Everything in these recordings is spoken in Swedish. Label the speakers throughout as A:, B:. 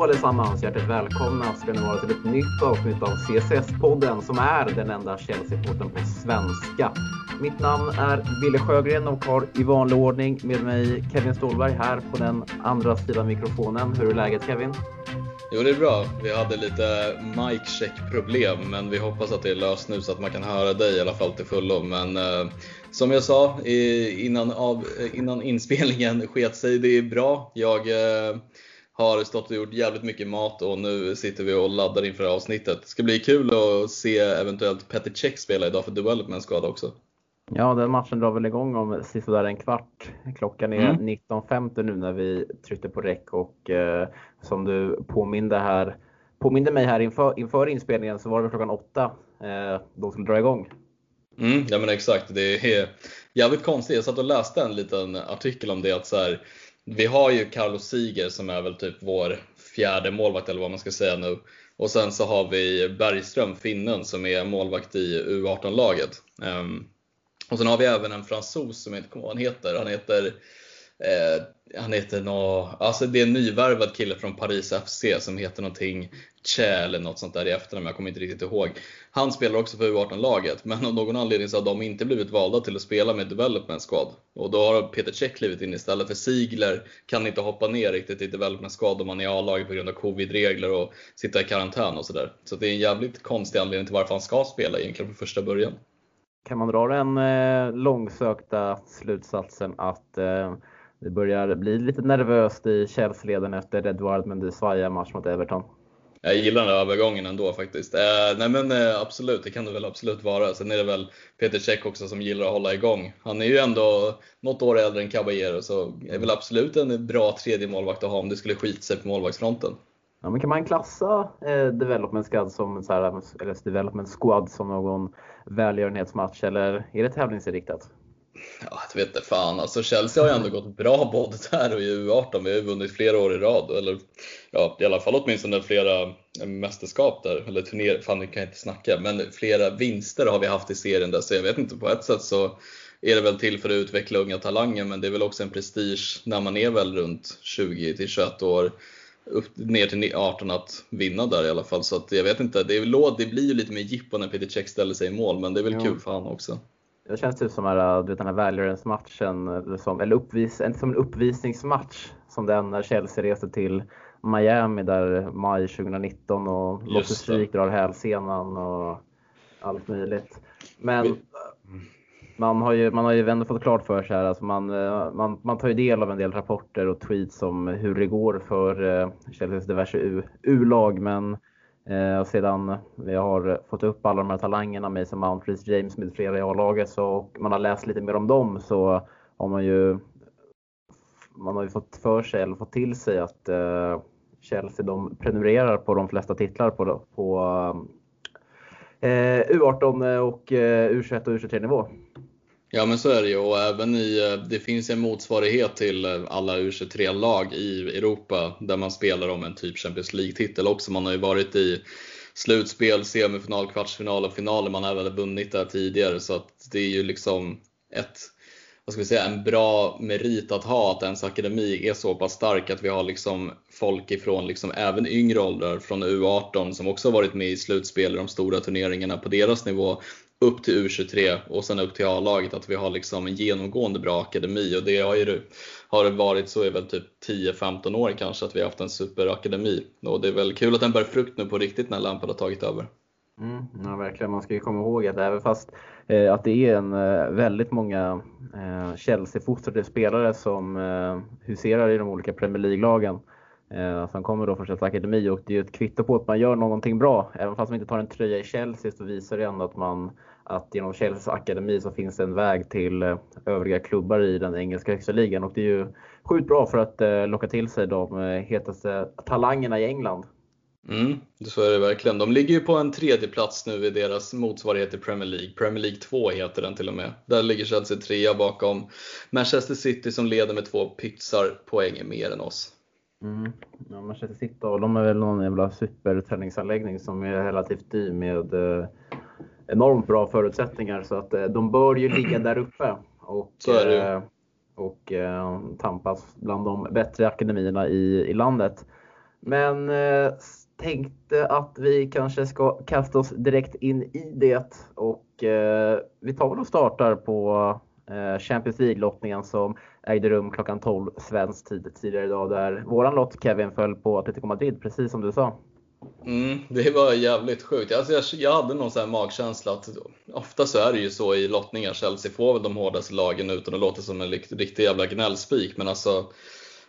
A: Hallå allesammans! Hjärtligt välkomna ska ni vara till ett nytt avsnitt av CSS-podden som är den enda Chelsea-podden på svenska. Mitt namn är Wille Sjögren och har i vanlig ordning med mig Kevin Ståhlberg här på den andra sidan mikrofonen. Hur är läget Kevin?
B: Jo, det är bra. Vi hade lite mic check problem, men vi hoppas att det är löst nu så att man kan höra dig i alla fall till fullo. Men eh, som jag sa innan, av, eh, innan inspelningen sket sig, det är bra. Jag eh, har stått och gjort jävligt mycket mat och nu sitter vi och laddar inför avsnittet. Det ska bli kul att se eventuellt Petr Cech spela idag för Development Squad också.
A: Ja, den matchen drar väl igång om sisådär en kvart. Klockan är mm. 19.50 nu när vi tryckte på räck och eh, som du påminde, här, påminde mig här inför, inför inspelningen så var det klockan 8 eh, de skulle dra igång.
B: Mm, ja men exakt, det är jävligt konstigt. Jag satt och läste en liten artikel om det att så här, vi har ju Carlos Siger som är väl typ vår fjärde målvakt eller vad man ska säga nu. Och sen så har vi Bergström, finnen, som är målvakt i U18-laget. Um, ehm, och sen har vi även en fransos som jag inte kommer ihåg vad han heter. Han heter Eh, han heter nå, alltså det är en nyvärvad kille från Paris FC som heter någonting Che eller något sånt där i efternamn, jag kommer inte riktigt ihåg. Han spelar också för U18-laget, men av någon anledning så har de inte blivit valda till att spela med Development Squad. Och då har Peter Cech klivit in istället, för Sigler kan inte hoppa ner riktigt i Development Squad om man är i A-laget på grund av Covid-regler och sitta i karantän och sådär. Så det är en jävligt konstig anledning till varför han ska spela egentligen från första början.
A: Kan man dra den eh, långsökta slutsatsen att eh, det börjar bli lite nervöst i Chelsea-leden efter Edouard Mendy svaja match mot Everton.
B: Jag gillar den övergången ändå faktiskt. Eh, nej men eh, absolut, det kan det väl absolut vara. Sen är det väl Peter Cech också som gillar att hålla igång. Han är ju ändå något år äldre än Caballero så är väl absolut en bra tredje målvakt att ha om det skulle skita sig på målvaktsfronten.
A: Ja, men kan man klassa eh, Development Squad som, så här, eller Development Squad som någon välgörenhetsmatch eller är det tävlingsinriktat?
B: Ja, jag vet inte fan. Alltså Chelsea har ju ändå gått bra både där och i U18. Vi har ju vunnit flera år i rad. Eller ja, i alla fall åtminstone flera mästerskap där. Eller turnéer, fan nu kan jag inte snacka. Men flera vinster har vi haft i serien där. Så jag vet inte, på ett sätt så är det väl till för att utveckla unga talanger. Men det är väl också en prestige när man är väl runt 20 till 21 år. Upp, ner till 18 att vinna där i alla fall. Så jag vet inte, det, är, det blir ju lite mer jippo när Peter Cech ställer sig i mål. Men det är väl ja. kul för han också.
A: Det känns typ som här, du vet, den här Valorance-matchen, eller uppvis, som en uppvisningsmatch som den när Chelsea reste till Miami där maj 2019 och Loftus-Cheek drar hälsenan och allt möjligt. Men man har ju, man har ju ändå fått klart för sig här, alltså man, man, man tar ju del av en del rapporter och tweets om hur det går för Chelseas diverse U-lag, men Eh, och sedan vi har fått upp alla de här talangerna, Mason Mount, Reece James med flera i A-laget, och man har läst lite mer om dem så har man ju man har ju fått för sig, eller fått till sig att eh, Chelsea de prenumererar på de flesta titlar på, på eh, U18 och eh, U21 och U23 nivå.
B: Ja men så är det ju och även i, eh, det finns en motsvarighet till eh, alla U23-lag i Europa där man spelar om en typ Champions League-titel också. Man har ju varit i slutspel, semifinal, kvartsfinal och finaler. Man har väl vunnit där tidigare så att det är ju liksom ett, vad ska vi säga, en bra merit att ha att ens akademi är så pass stark att vi har liksom folk ifrån liksom även yngre åldrar, från U18 som också varit med i slutspel i de stora turneringarna på deras nivå upp till U23 och sen upp till A-laget att vi har liksom en genomgående bra akademi och det har ju har det varit så i väl typ 10-15 år kanske att vi har haft en superakademi och det är väl kul att den bär frukt nu på riktigt när Lampard har tagit över.
A: Mm, ja, verkligen. Man ska ju komma ihåg att även fast eh, att det är en, eh, väldigt många eh, Chelsea-fostrade spelare som eh, huserar i de olika Premier League-lagen eh, som kommer då från Chelsea Akademi och det är ju ett kvitto på att man gör någonting bra. Även fast man inte tar en tröja i Chelsea så visar det ändå att man att genom Chelseas akademi så finns det en väg till eh, övriga klubbar i den engelska högsta ligan och det är ju sjukt bra för att eh, locka till sig de eh, hetaste talangerna i England.
B: Mm, så är det verkligen. De ligger ju på en tredje plats nu i deras motsvarighet i Premier League. Premier League 2 heter den till och med. Där ligger Chelsea trea bakom Manchester City som leder med två pytsar poäng mer än oss.
A: Mm. Ja, Manchester City de är väl någon jävla superträningsanläggning som är relativt dyr med enormt bra förutsättningar. Så att eh, de bör ju ligga där uppe. Och, eh, och eh, tampas bland de bättre akademierna i, i landet. Men tänkte att vi kanske ska kasta oss direkt in i det. Och eh, vi tar väl och startar på eh, Champions League-lottningen som ägde rum klockan 12 svensk tid tidigare idag. Där våran lott Kevin föll på Atletico Madrid, precis som du sa.
B: Mm, det var jävligt sjukt. Alltså jag, jag hade någon sån här magkänsla att ofta så är det ju så i lottningar. Chelsea får väl de hårdaste lagen utan att låta som en riktig jävla gnällspik. Men alltså,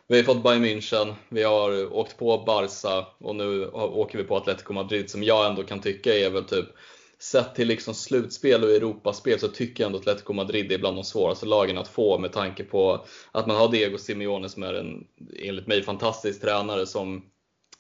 B: vi har fått Bayern München, vi har åkt på Barca och nu åker vi på Atletico Madrid som jag ändå kan tycka är väl typ Sett till liksom slutspel och Europaspel så tycker jag ändå att Atletico Madrid är bland de svåraste lagen att få med tanke på att man har Diego Simeone som är en, enligt mig, fantastisk tränare som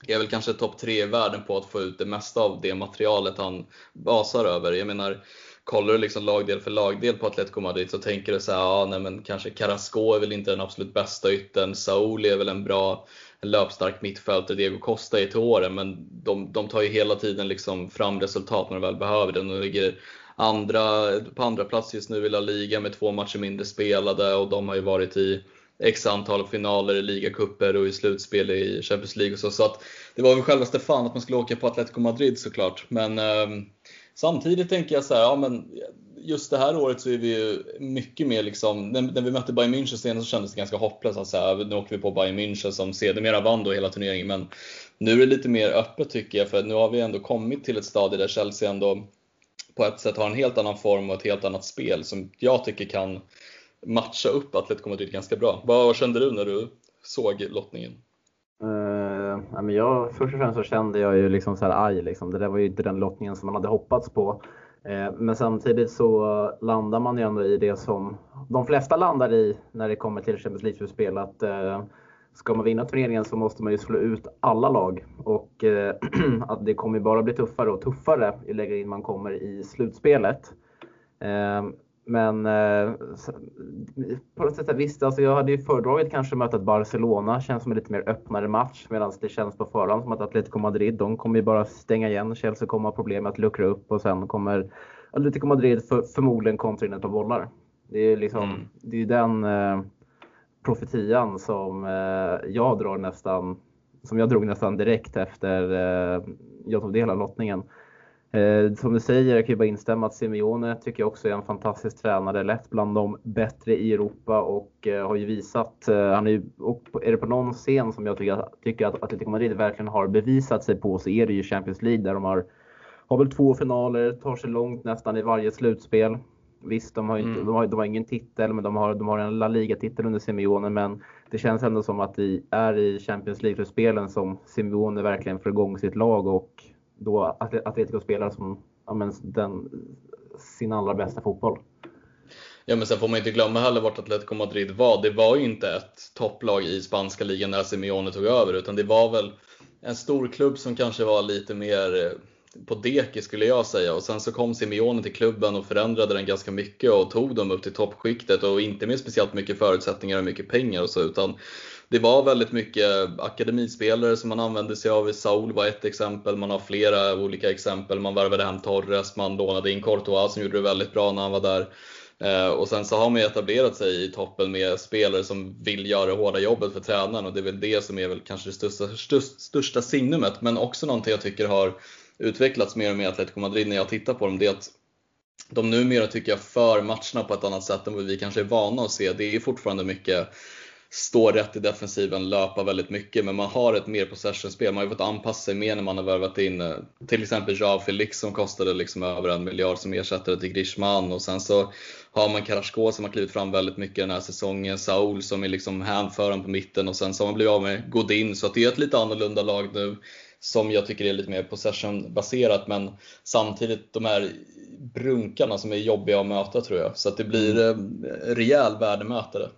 B: är väl kanske topp tre i världen på att få ut det mesta av det materialet han basar över. Jag menar, kollar du liksom lagdel för lagdel på Atletico Madrid så tänker du så här, ja, nej, men kanske Carrasco är väl inte den absolut bästa yttern, Saul är väl en bra en löpstark mittfältare, Diego Costa är till åren, men de, de tar ju hela tiden liksom fram resultat när de väl behöver det. De ligger andra, på andra plats just nu i La Liga med två matcher mindre spelade och de har ju varit i x antal finaler i ligacuper och i slutspel i Champions League och så. Så att det var väl självaste fan att man skulle åka på Atletico Madrid såklart. Men eh, samtidigt tänker jag så här, ja men just det här året så är vi ju mycket mer liksom, när, när vi mötte Bayern München senast så kändes det ganska hopplöst att säga, nu åker vi på Bayern München som sedermera vann då hela turneringen. Men nu är det lite mer öppet tycker jag, för nu har vi ändå kommit till ett stadie där Chelsea ändå på ett sätt har en helt annan form och ett helt annat spel som jag tycker kan matcha upp Atletico Madrid ganska bra. Vad kände du när du såg lottningen?
A: Uh, jag, först och främst så kände jag ju liksom så här aj, liksom. det där var ju inte den lottningen som man hade hoppats på. Uh, men samtidigt så landar man ju ändå i det som de flesta landar i när det kommer till Champions League-spel. Att uh, ska man vinna turneringen så måste man ju slå ut alla lag. Och att det kommer bara bli tuffare och tuffare ju längre in man kommer i slutspelet. Men eh, på något sätt, visst, alltså jag hade ju föredragit kanske möta ett Barcelona, känns som en lite mer öppnare match. Medan det känns på förhand som att Atletico Madrid, de kommer ju bara stänga igen. Chelsea kommer ha problem med att luckra upp och sen kommer Atletico Madrid för, förmodligen kontra in ett par bollar. Det är liksom, mm. det är den eh, profetian som eh, jag drar nästan, som jag drog nästan direkt efter eh, jag tog del av lottningen. Eh, som du säger, jag kan ju bara instämma att Simeone tycker jag också är en fantastisk tränare. Lätt bland de bättre i Europa och eh, har ju visat, eh, han är, ju, och är det på någon scen som jag tycker, tycker att Atletico Madrid verkligen har bevisat sig på så är det ju Champions League där de har, har väl två finaler, tar sig långt nästan i varje slutspel. Visst, de har, inte, mm. de har, de har ingen titel, men de har, de har en La Liga-titel under Simeone. Men det känns ändå som att det är i Champions League-spelen som Simeone verkligen får igång sitt lag och då Atletico spelar som ja, men, den, sin allra bästa fotboll.
B: Ja, men sen får man inte glömma heller vart Atletico Madrid var. Det var ju inte ett topplag i spanska ligan när Simeone tog över, utan det var väl en stor klubb som kanske var lite mer eh, på dekis skulle jag säga. Och sen så kom Simeone till klubben och förändrade den ganska mycket och tog dem upp till toppskiktet och inte med speciellt mycket förutsättningar och mycket pengar och så, utan det var väldigt mycket akademispelare som man använde sig av. Saul var ett exempel, man har flera olika exempel. Man värvade hem Torres, man lånade in Courtois som gjorde det väldigt bra när han var där. Eh, och sen så har man ju etablerat sig i toppen med spelare som vill göra det hårda jobbet för tränaren och det är väl det som är väl kanske det största, största, största signumet. Men också någonting jag tycker har utvecklats mer och mer i Atletico Madrid när jag tittar på dem, det är att de numera tycker jag för matcherna på ett annat sätt än vad vi kanske är vana att se. Det är fortfarande mycket stå rätt i defensiven, löpa väldigt mycket, men man har ett mer possession-spel. Man har fått anpassa sig mer när man har värvat in eh, till exempel Joao Felix som kostade liksom över en miljard som ersättare till Grishman och sen så har man Carrasco som har klivit fram väldigt mycket den här säsongen, Saul som är liksom hänföraren på mitten och sen så har man blivit av med Godin så att det är ett lite annorlunda lag nu som jag tycker är lite mer possession-baserat men samtidigt de här brunkarna som är jobbiga att möta tror jag. Så att det blir mm. eh, rejäl värdemötare.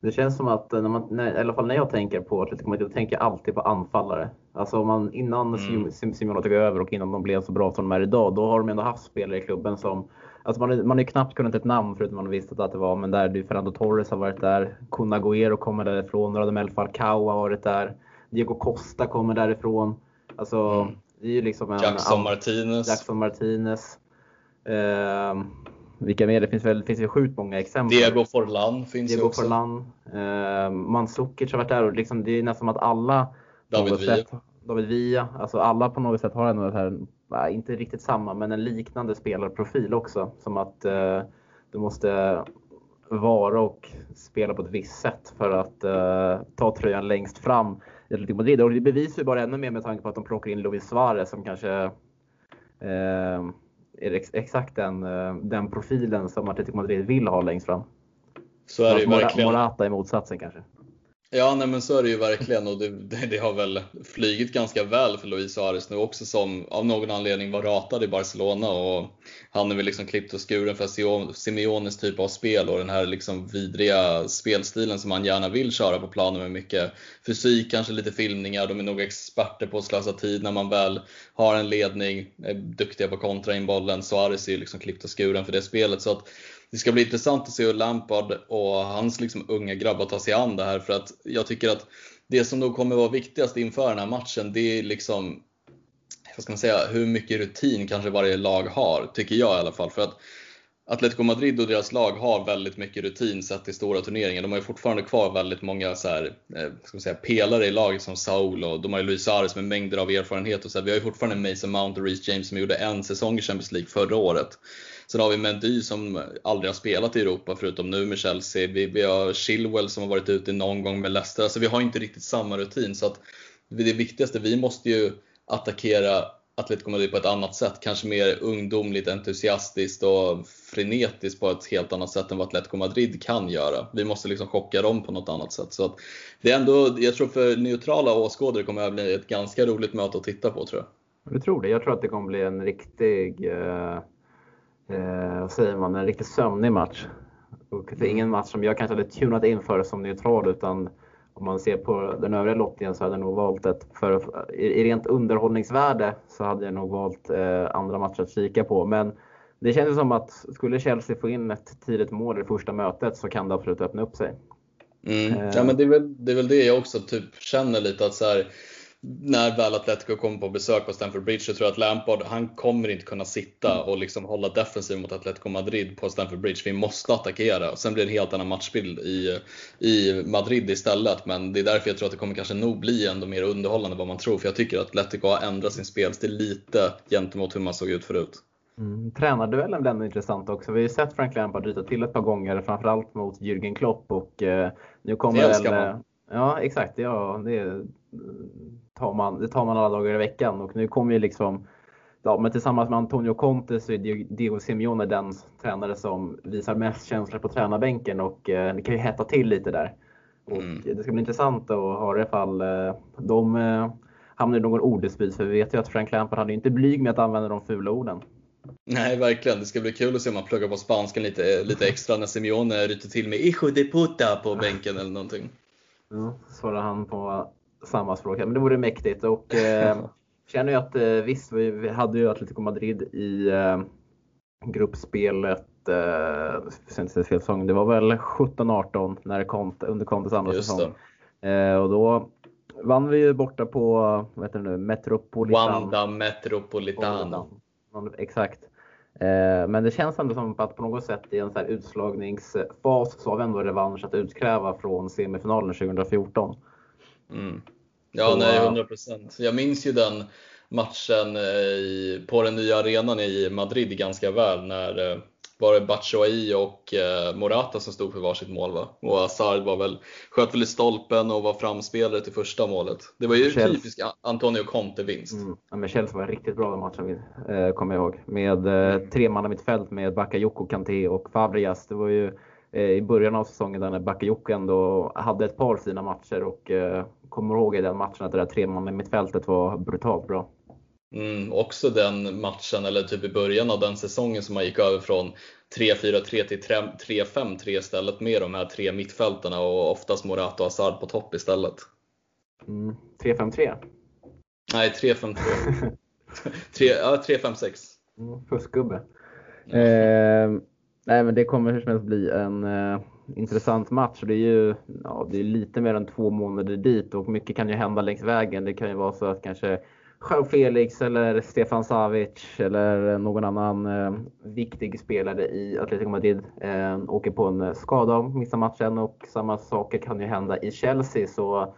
A: Det känns som att, när man, när, i alla fall när jag tänker på Atletico Madrid, tänker jag alltid på anfallare. Alltså man, innan mm. Simeone tog över och innan de blev så bra som de är idag, då har de ändå haft spelare i klubben som Alltså man, man har knappt kunnat ett namn förutom man visste att det var, men där Fernando Torres har varit där, Kun Agüero kommer därifrån, Radamel Falcao har varit där, Diego Costa kommer därifrån. Alltså, mm. det är ju liksom en...
B: Jackson Martinez.
A: Jackson Martinez. Eh, vilka mer? Det finns väl, finns väl sjukt många exempel.
B: Diego Forlan finns
A: Diego
B: ju också.
A: Forlan. Eh, Mandzukic har varit där och liksom, det är nästan att alla
B: David Villa.
A: David Villa. Alltså alla på något sätt har ändå här, inte riktigt samma, men en liknande spelarprofil också. Som att eh, du måste vara och spela på ett visst sätt för att eh, ta tröjan längst fram i Atletico Madrid. Och det bevisar ju bara ännu mer med tanke på att de plockar in Luis Suarez som kanske eh, är ex exakt den, eh, den profilen som Atletico Madrid vill ha längst fram.
B: Så är det ju verkligen.
A: Morata i motsatsen kanske.
B: Ja, nej, men så är det ju verkligen och det, det, det har väl flygit ganska väl för Luis Suarez nu också som av någon anledning var ratad i Barcelona och han är väl liksom klippt och skuren för Simeones typ av spel och den här liksom vidriga spelstilen som han gärna vill köra på planen med mycket fysik, kanske lite filmningar. De är nog experter på att slösa tid när man väl har en ledning, är duktiga på att kontra in bollen. Suarez är ju liksom klippt och skuren för det spelet. Så att det ska bli intressant att se hur Lampard och hans liksom unga grabbar tar sig an det här för att jag tycker att det som då kommer vara viktigast inför den här matchen det är liksom vad ska man säga, hur mycket rutin kanske varje lag har, tycker jag i alla fall. För att Atletico Madrid och deras lag har väldigt mycket rutin sett till stora turneringar. De har ju fortfarande kvar väldigt många så här, eh, ska man säga, pelare i laget som Saul och de har ju Luis Suarez med mängder av erfarenhet. Och så här. Vi har ju fortfarande Mason Mount och Reece James som gjorde en säsong i Champions League förra året. Sen har vi Mendy som aldrig har spelat i Europa förutom nu med Chelsea. Vi, vi har Chilwell som har varit ute någon gång med Leicester. Alltså vi har inte riktigt samma rutin. Så att det viktigaste, vi måste ju attackera Atletico Madrid på ett annat sätt. Kanske mer ungdomligt, entusiastiskt och frenetiskt på ett helt annat sätt än vad Atletico Madrid kan göra. Vi måste liksom chocka dem på något annat sätt. Så att det är ändå, jag tror för neutrala åskådare kommer det att bli ett ganska roligt möte att titta på tror jag.
A: Du tror det? Jag tror att det kommer bli en riktig eh eh, vad säger man, en riktigt sömnig match. Och det är ingen match som jag kanske hade tunat in för som neutral utan om man ser på den övriga lottningen så hade jag nog valt ett, för, i, rent underhållningsvärde så hade jag nog valt eh, andra matcher att kika på. Men det känns som att skulle Chelsea få in ett tidigt mål i det första mötet så kan det absolut öppna upp sig.
B: Mm. Eh. Ja, men det är, väl, det är väl det jag också typ känner lite att så här, när väl Atletico kommer på besök på Stamford Bridge så tror jag att Lampard, han kommer inte kunna sitta och liksom hålla defensiv mot Atletico Madrid på Stamford Bridge. Vi måste attackera. Sen blir det en helt annan matchbild i, i Madrid istället. Men det är därför jag tror att det kommer kanske nog bli ändå mer underhållande än vad man tror. För jag tycker att Atletico har ändrat sin spelstil lite gentemot hur man såg ut förut.
A: Mm, tränarduellen ändå intressant också. Vi har ju sett Frank Lampard ryta till ett par gånger, framförallt mot Jürgen Klopp. Och, eh, nu kommer det älskar väl, man. Ja, exakt. Ja, det tar man, det tar man alla dagar i veckan och nu kommer ju liksom Ja, men tillsammans med Antonio Conte så är Diego Simeone den tränare som visar mest känslor på tränarbänken och eh, det kan ju hetta till lite där. Och mm. Det ska bli intressant att höra ifall eh, de eh, hamnar i någon orddispyt för vi vet ju att Frank Lampard hade inte blyg med att använda de fula orden.
B: Nej, verkligen. Det ska bli kul att se om man pluggar på spanskan lite, lite extra när Simeone ryter till med “Hijo de puta” på bänken eller någonting.
A: Ja, svarar han på samma språk. Men det vore mäktigt och eh, känner ju att eh, visst, vi, vi, hade ju Atletico Madrid i eh, gruppspelet eh. Det var väl 17-18 när Conte, under Contes andra Just säsong. Eh, och då vann vi ju borta på vad heter det nu, Metropolitan.
B: Wanda Metropolitano.
A: Exakt. Eh, men det känns ändå som att på något sätt i en så utslagningsfas så har vi ändå revansch att utkräva från semifinalen 2014.
B: Mm. Ja, så, nej, 100 procent. Jag minns ju den matchen i, på den nya arenan i Madrid ganska väl när eh, var det Batshuayi och eh, Morata som stod för varsitt mål va? Och Hazard var väl, sköt väl i stolpen och var framspelare till första målet. Det var ju Chelsea. typisk Antonio Conte-vinst. Mm.
A: Ja, men Chelsea var riktigt bra den matchen, eh, kommer jag ihåg. Med eh, tre man i mitt fält med Bakayoko, Kanté och Fabregas. Det var ju eh, i början av säsongen där när Bakayoko ändå hade ett par fina matcher och eh, kommer ihåg i den matchen att det där tre man i mittfältet var brutalt bra.
B: Mm, också den matchen, eller typ i början av den säsongen som man gick över från 3-4-3 till 3-5-3 istället med de här tre mittfältarna och oftast Morata och Hazard på topp istället.
A: Mm, 3-5-3?
B: Nej, 3-5-2. 3, ja, 3-5-6.
A: Mm, fuskgubbe. Mm. Eh, nej, men det kommer hur som helst bli en eh, intressant match. Det är ju ja, det är lite mer än två månader dit och mycket kan ju hända längs vägen. Det kan ju vara så att kanske Jean Felix eller Stefan Savic eller någon annan eh, viktig spelare i Atletico Madrid eh, åker på en eh, skada och missar matchen och samma saker kan ju hända i Chelsea. Så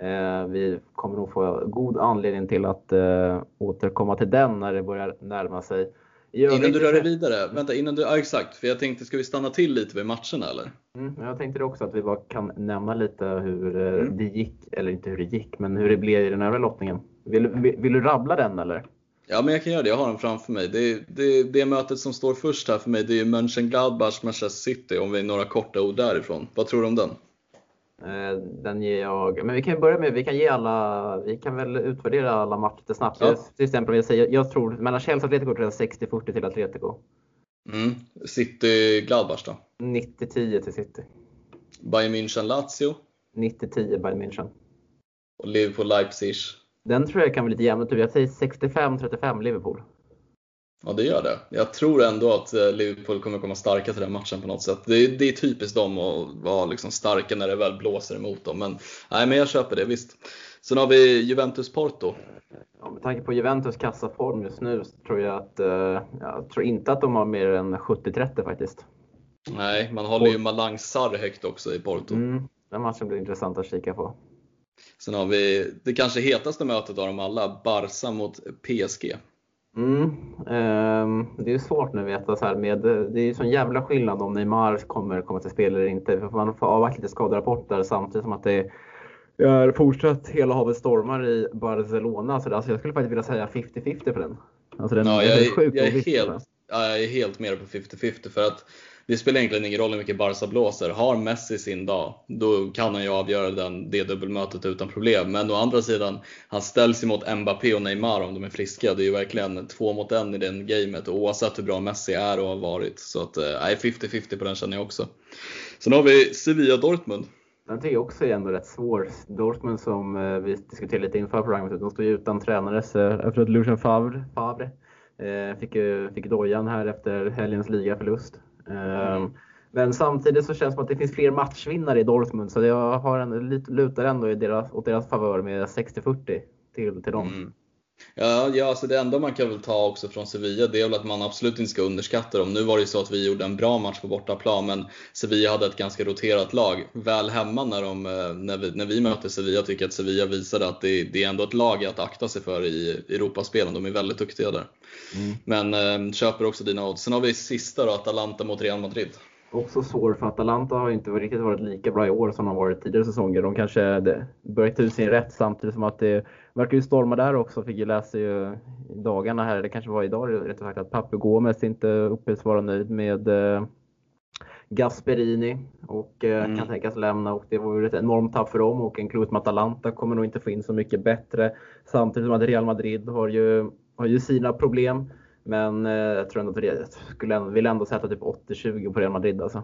A: Eh, vi kommer nog få god anledning till att eh, återkomma till den när det börjar närma sig.
B: Innan du rör dig vidare, vänta innan du, ja exakt, för jag tänkte ska vi stanna till lite vid matcherna eller?
A: Mm, jag tänkte också att vi bara kan nämna lite hur eh, mm. det gick, eller inte hur det gick, men hur det blev i den övriga lottningen. Vill, vill, vill, du rabbla den eller?
B: Ja men jag kan göra det, jag har den framför mig. Det, det, det mötet som står först här för mig det är Mönchengladbach, Manchester City, om vi är några korta ord därifrån. Vad tror du om den?
A: Eh, den ger jag, men vi kan börja med, vi kan ge alla, vi kan väl utvärdera alla matcher snabbt. Ja. Till exempel, jag, säger, jag tror mellan Chelsea och Atletico tror jag 60-40 till Atletico.
B: Mm. City Gladbach då?
A: 90-10 till City.
B: Bayern München Lazio?
A: 90-10 Bayern München.
B: Och Liverpool Leipzig?
A: Den tror jag kan bli lite jämn. Jag säger 65-35 Liverpool.
B: Ja, det gör det. Jag tror ändå att eh, Liverpool kommer komma starka till den matchen på något sätt. Det är, det är typiskt dem att vara liksom starka när det väl blåser emot dem. Men, nej, men jag köper det, visst. Sen har vi Juventus-Porto.
A: Ja, med tanke på Juventus kassaform just nu så tror jag att, uh, jag tror inte att de har mer än 70-30 faktiskt.
B: Nej, man håller ju Malang Sarr högt också i Porto.
A: Mm, den matchen blir intressant att kika på.
B: Sen har vi det kanske hetaste mötet av dem alla, Barca mot PSG.
A: Mm, um, det är svårt nu att veta så här med, det är sån jävla skillnad om Neymar kommer komma till spel eller inte. För man får avvakta lite skaderapporter samtidigt som att det är fortsatt hela havet stormar i Barcelona. Så alltså jag skulle faktiskt vilja säga 50-50 på den. Alltså den
B: ja, jag, är, jag, är helt, ja, jag är helt med på 50-50 för att det spelar egentligen ingen roll hur mycket Barca blåser. Har Messi sin dag, då kan han ju avgöra den, det dubbelmötet utan problem. Men å andra sidan, han ställs ju mot Mbappé och Neymar om de är friska. Det är ju verkligen två mot en i den gamet oavsett hur bra Messi är och har varit. Så att, eh, nej, 50-50 på den känner jag också. Sen har vi Sevilla-Dortmund.
A: Den tycker jag också är ändå rätt svår. Dortmund som eh, vi diskuterade lite inför programmet, de står ju utan tränare efter att Lucien Favre, Favre eh, fick, fick dojan här efter helgens ligaförlust. Mm. Men samtidigt så känns det som att det finns fler matchvinnare i Dortmund så jag har en, lite, lutar ändå i deras, åt deras favör med 60-40 till, till dem. Mm.
B: Ja, ja alltså det enda man kan väl ta också från Sevilla det är väl att man absolut inte ska underskatta dem. Nu var det ju så att vi gjorde en bra match på bortaplan men Sevilla hade ett ganska roterat lag. Väl hemma när, de, eh, när, vi, när vi möter Sevilla tycker jag att Sevilla visade att det, det är ändå ett lag att akta sig för i Europaspelen. De är väldigt duktiga där. Mm. Men äh, köper också dina odds. Sen har vi sista då, Atalanta mot Real Madrid.
A: Också svår för Atalanta har inte riktigt varit lika bra i år som de varit tidigare säsonger. De kanske börjar ta ut sin rätt samtidigt som att det verkar ju storma där också. Fick ju läsa ju i dagarna här, det kanske var idag rättare sagt, att Papu Gomes inte uppges vara nöjd med eh, Gasperini och eh, mm. kan tänkas lämna och det var ju ett enormt tapp för dem och en klot med Atalanta kommer nog inte få in så mycket bättre. Samtidigt som att Real Madrid har ju, har ju sina problem. Men eh, jag tror ändå att jag skulle vill ändå sätta typ 80-20 på Real Madrid alltså.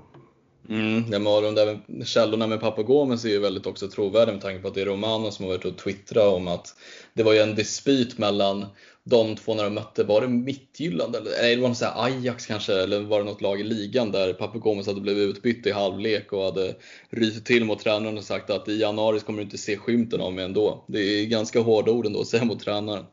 B: Mm, ja, men de där källorna med Papagomes är ju väldigt också trovärdiga med tanke på att det är Romano som har varit och twittrat om att det var ju en dispyt mellan de två när de mötte, var det Mittjylland eller nej, det var något så Ajax kanske, eller var det något lag i ligan där Papagomes hade blivit utbytt i halvlek och hade rytit till mot tränaren och sagt att i januari kommer du inte se skymten av mig ändå. Det är ganska hårda ord ändå att säga mot tränaren.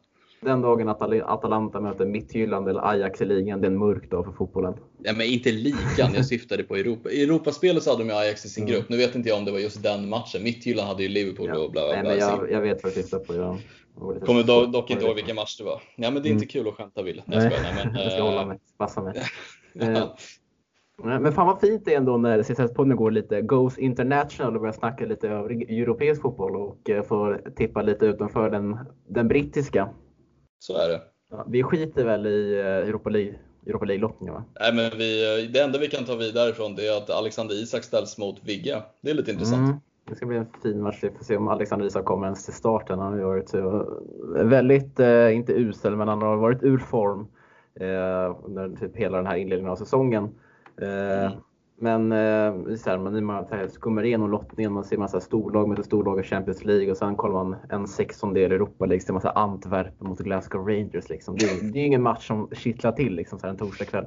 A: Den dagen att Atalanta möter Midtjylland eller Ajax i ligan, det är en mörk dag för fotbollen.
B: Ja, men inte ligan, jag syftade på Europa. I Europaspelet så hade de ju Ajax i sin mm. grupp. Nu vet inte jag om det var just den matchen. Midtjylland hade ju Liverpool ja. och bla bla
A: bla. Nej, men jag, jag vet vad du syftar på. Jag
B: kommer dock, dock inte ihåg vilken match det var. Nej, men det är inte mm. kul att skämta Wille.
A: Nej, jag nej, men, jag ska hålla mig, passa mig. Eh, men fan vad fint det är ändå när CSS-podden går lite Goes International och börjar snacka lite övrig europeisk fotboll och eh, får tippa lite utanför den, den brittiska.
B: Så är det.
A: Ja, vi skiter väl i eh, Europa League Europa League-lottningen va?
B: Nej, men vi, det enda vi kan ta vidare ifrån det är att Alexander Isak ställs mot Vigge. Det är lite intressant. Mm.
A: Det ska bli en fin match. Vi får se om Alexander Isak kommer ens till starten. Han har ju varit väldigt, eh, inte usel, men han har varit ur form eh, under typ hela den här inledningen av säsongen. Eh, mm. Men eh, så här, man, man skummar igenom lottningen, man ser massa storlag mot storlag i Champions League och sen kollar man en sextondel Europa League, så massa Antwerpen mot Glasgow Rangers. Liksom. Det, är, det är ingen match som kittlar till liksom, så här, en torsdagkväll.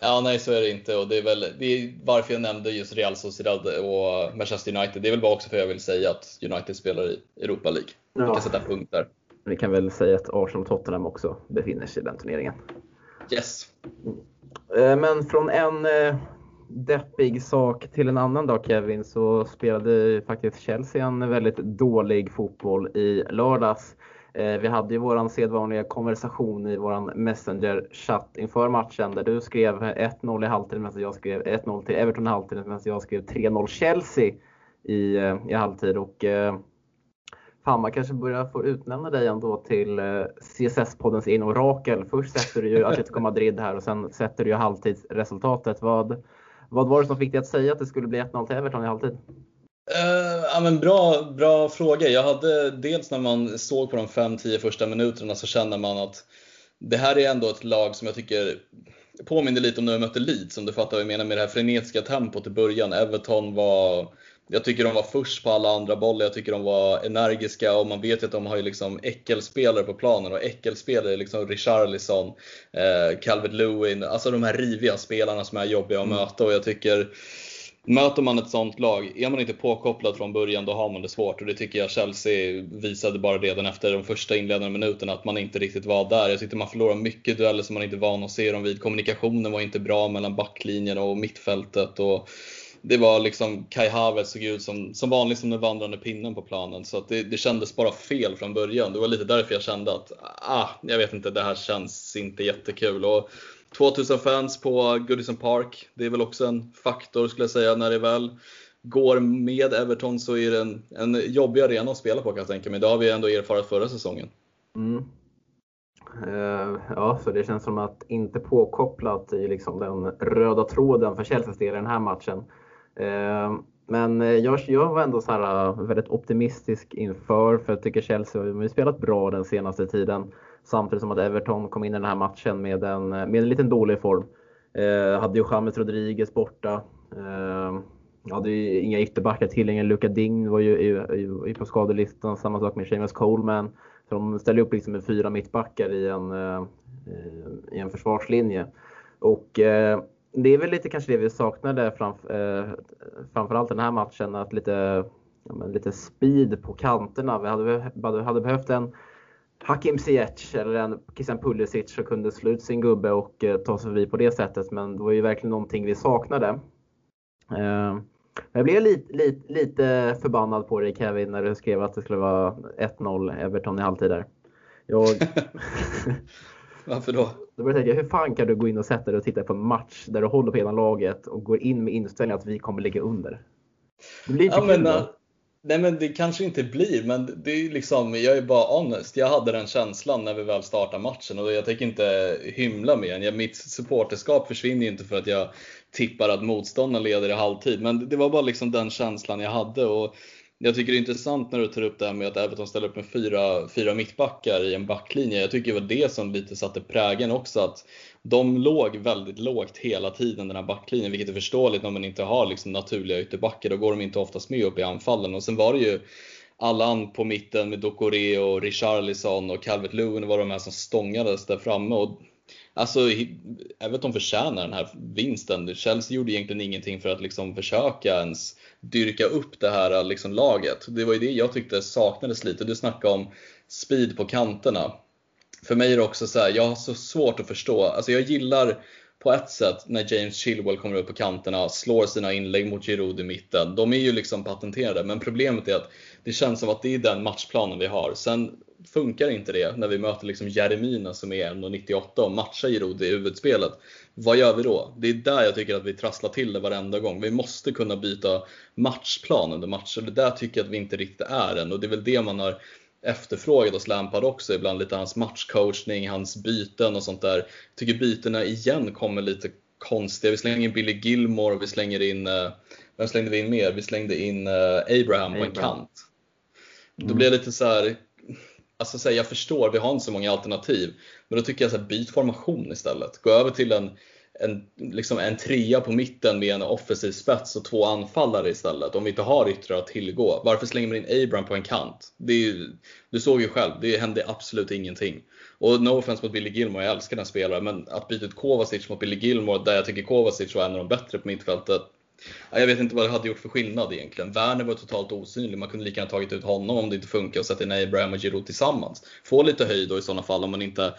B: Ja, nej så är det inte och det är väl det är varför jag nämnde just Real Sociedad och Manchester United. Det är väl bara också för att jag vill säga att United spelar i Europa League. Vi kan sätta punkt där.
A: Vi kan väl säga att Arsenal och Tottenham också befinner sig i den turneringen.
B: Yes.
A: Eh, men från en eh, deppig sak till en annan dag Kevin så spelade faktiskt Chelsea en väldigt dålig fotboll i lördags. Eh, vi hade ju våran sedvanliga konversation i våran Messenger-chatt inför matchen där du skrev 1-0 i halvtid medan jag skrev 1-0 till Everton i halvtid medan jag skrev 3-0 Chelsea i, eh, i halvtid. Och, eh, fan, man kanske börjar få utnämna dig ändå till CSS-poddens in orakel. Först sätter du ju Atletico Madrid här och sen sätter du ju halvtidsresultatet. Vad, vad var det som fick dig att säga att det skulle bli 1-0 till Everton i halvtid?
B: Uh, ja, men bra, bra fråga. Jag hade dels när man såg på de 5-10 första minuterna så kände man att det här är ändå ett lag som jag tycker påminner lite om när vi mötte Leeds, om du fattar vad jag menar med det här frenetiska tempot i början. Everton var, jag tycker de var först på alla andra bollar, jag tycker de var energiska och man vet ju att de har ju liksom äckelspelare på planen och äckelspelare är liksom Richarlison, eh, Calvert Lewin, alltså de här riviga spelarna som är jobbiga att mm. möta och jag tycker Möter man ett sånt lag, är man inte påkopplad från början då har man det svårt och det tycker jag Chelsea visade bara redan efter de första inledande minuterna att man inte riktigt var där. Jag tyckte man förlorade mycket dueller som man inte var van att se dem vid. Kommunikationen var inte bra mellan backlinjen och mittfältet. Och det var liksom Kai Havertz såg ut som, som vanligt som den vandrande pinnen på planen. Så att det, det kändes bara fel från början. Det var lite därför jag kände att, ah, jag vet inte, det här känns inte jättekul. Och 2000 fans på Goodison Park. Det är väl också en faktor skulle jag säga när det väl går med Everton så är det en, en jobbig arena att spela på kan jag tänka mig. Det har vi ändå erfarit förra säsongen. Mm.
A: Uh, ja, så det känns som att inte påkopplat i liksom den röda tråden för Chelseas del i den här matchen. Ehm, men eh, jag, jag var ändå så här, eh, väldigt optimistisk inför, för jag tycker Chelsea har spelat bra den senaste tiden. Samtidigt som att Everton kom in i den här matchen med en, eh, med en liten dålig form. Eh, hade ju James Rodriguez borta. Eh, hade ju inga ytterbackar tillgängliga. Luka Ding var ju, ju, ju på skadelistan. Samma sak med Seamus Coleman. Så de ställde upp liksom med fyra mittbackar i en, eh, i en försvarslinje. Och eh, det är väl lite kanske det vi saknade framf eh, framförallt den här matchen. Att lite, ja, lite speed på kanterna. Vi hade, hade behövt en Hakim Ziyech eller en Christian Pulisic som kunde slå ut sin gubbe och eh, ta sig förbi på det sättet. Men det var ju verkligen någonting vi saknade. Eh, jag blev lite, lite, lite förbannad på dig Kevin när du skrev att det skulle vara 1-0 Everton i halvtid där. Jag...
B: Varför då?
A: Då började jag tänka, hur fan kan du gå in och sätta dig och titta på en match där du håller på ena laget och går in med inställningen att vi kommer ligga under?
B: Det blir inte ja, men, Nej men det kanske inte blir, men det är liksom, jag är bara honest. Jag hade den känslan när vi väl startade matchen och jag tänker inte hymla med den. Mitt supporterskap försvinner ju inte för att jag tippar att motståndaren leder i halvtid. Men det var bara liksom den känslan jag hade. Och jag tycker det är intressant när du tar upp det här med att Everton ställer upp med fyra, fyra mittbackar i en backlinje. Jag tycker det var det som lite satte prägen också. att de låg väldigt lågt hela tiden den här backlinjen, vilket är förståeligt när man inte har liksom naturliga ytterbackar. Då går de inte oftast med upp i anfallen. Och sen var det ju Allan på mitten med Dokore och Richarlison och Calvert Lewin var de här som stångades där framme. Och Alltså, Everton förtjänar den här vinsten. Chelsea gjorde egentligen ingenting för att liksom försöka ens dyrka upp det här liksom laget. Det var ju det jag tyckte saknades lite. Du snackade om speed på kanterna för mig är det också så här, jag har så svårt att förstå. Alltså jag gillar på ett sätt när James Chilwell kommer upp på kanterna, slår sina inlägg mot Giroud i mitten. De är ju liksom patenterade, men problemet är att det känns som att det är den matchplanen vi har. Sen funkar inte det när vi möter liksom Jeremina som är 1,98 och matchar Giroud i huvudspelet. Vad gör vi då? Det är där jag tycker att vi trasslar till det varenda gång. Vi måste kunna byta matchplan under matcher. Det där tycker jag att vi inte riktigt är än och det är väl det man har efterfrågad hos Lampard också. Ibland lite hans matchcoachning, hans byten och sånt där. Jag tycker bytena igen kommer lite konstiga. Vi slänger in Billy Gilmore, vi slänger in, uh, vem slängde vi in mer? Vi slängde in uh, Abraham, på en kant. Då blir jag lite så här, alltså så här, jag förstår, vi har inte så många alternativ. Men då tycker jag så här, byt formation istället. Gå över till en en, liksom en trea på mitten med en offensiv spets och två anfallare istället. Om vi inte har yttrar att tillgå. Varför slänger man in Abraham på en kant? Det är ju, du såg ju själv, det hände absolut ingenting. Och no offense mot Billy Gilmore, jag älskar den spelaren, men att byta ut Kovacic mot Billy Gilmore, där jag tycker Kovacic var en av de bättre på mittfältet, jag vet inte vad det hade gjort för skillnad egentligen. Werner var totalt osynlig. Man kunde lika gärna tagit ut honom om det inte funkar och satt in Abraham och Giroud tillsammans. Få lite höjd då i sådana fall om man inte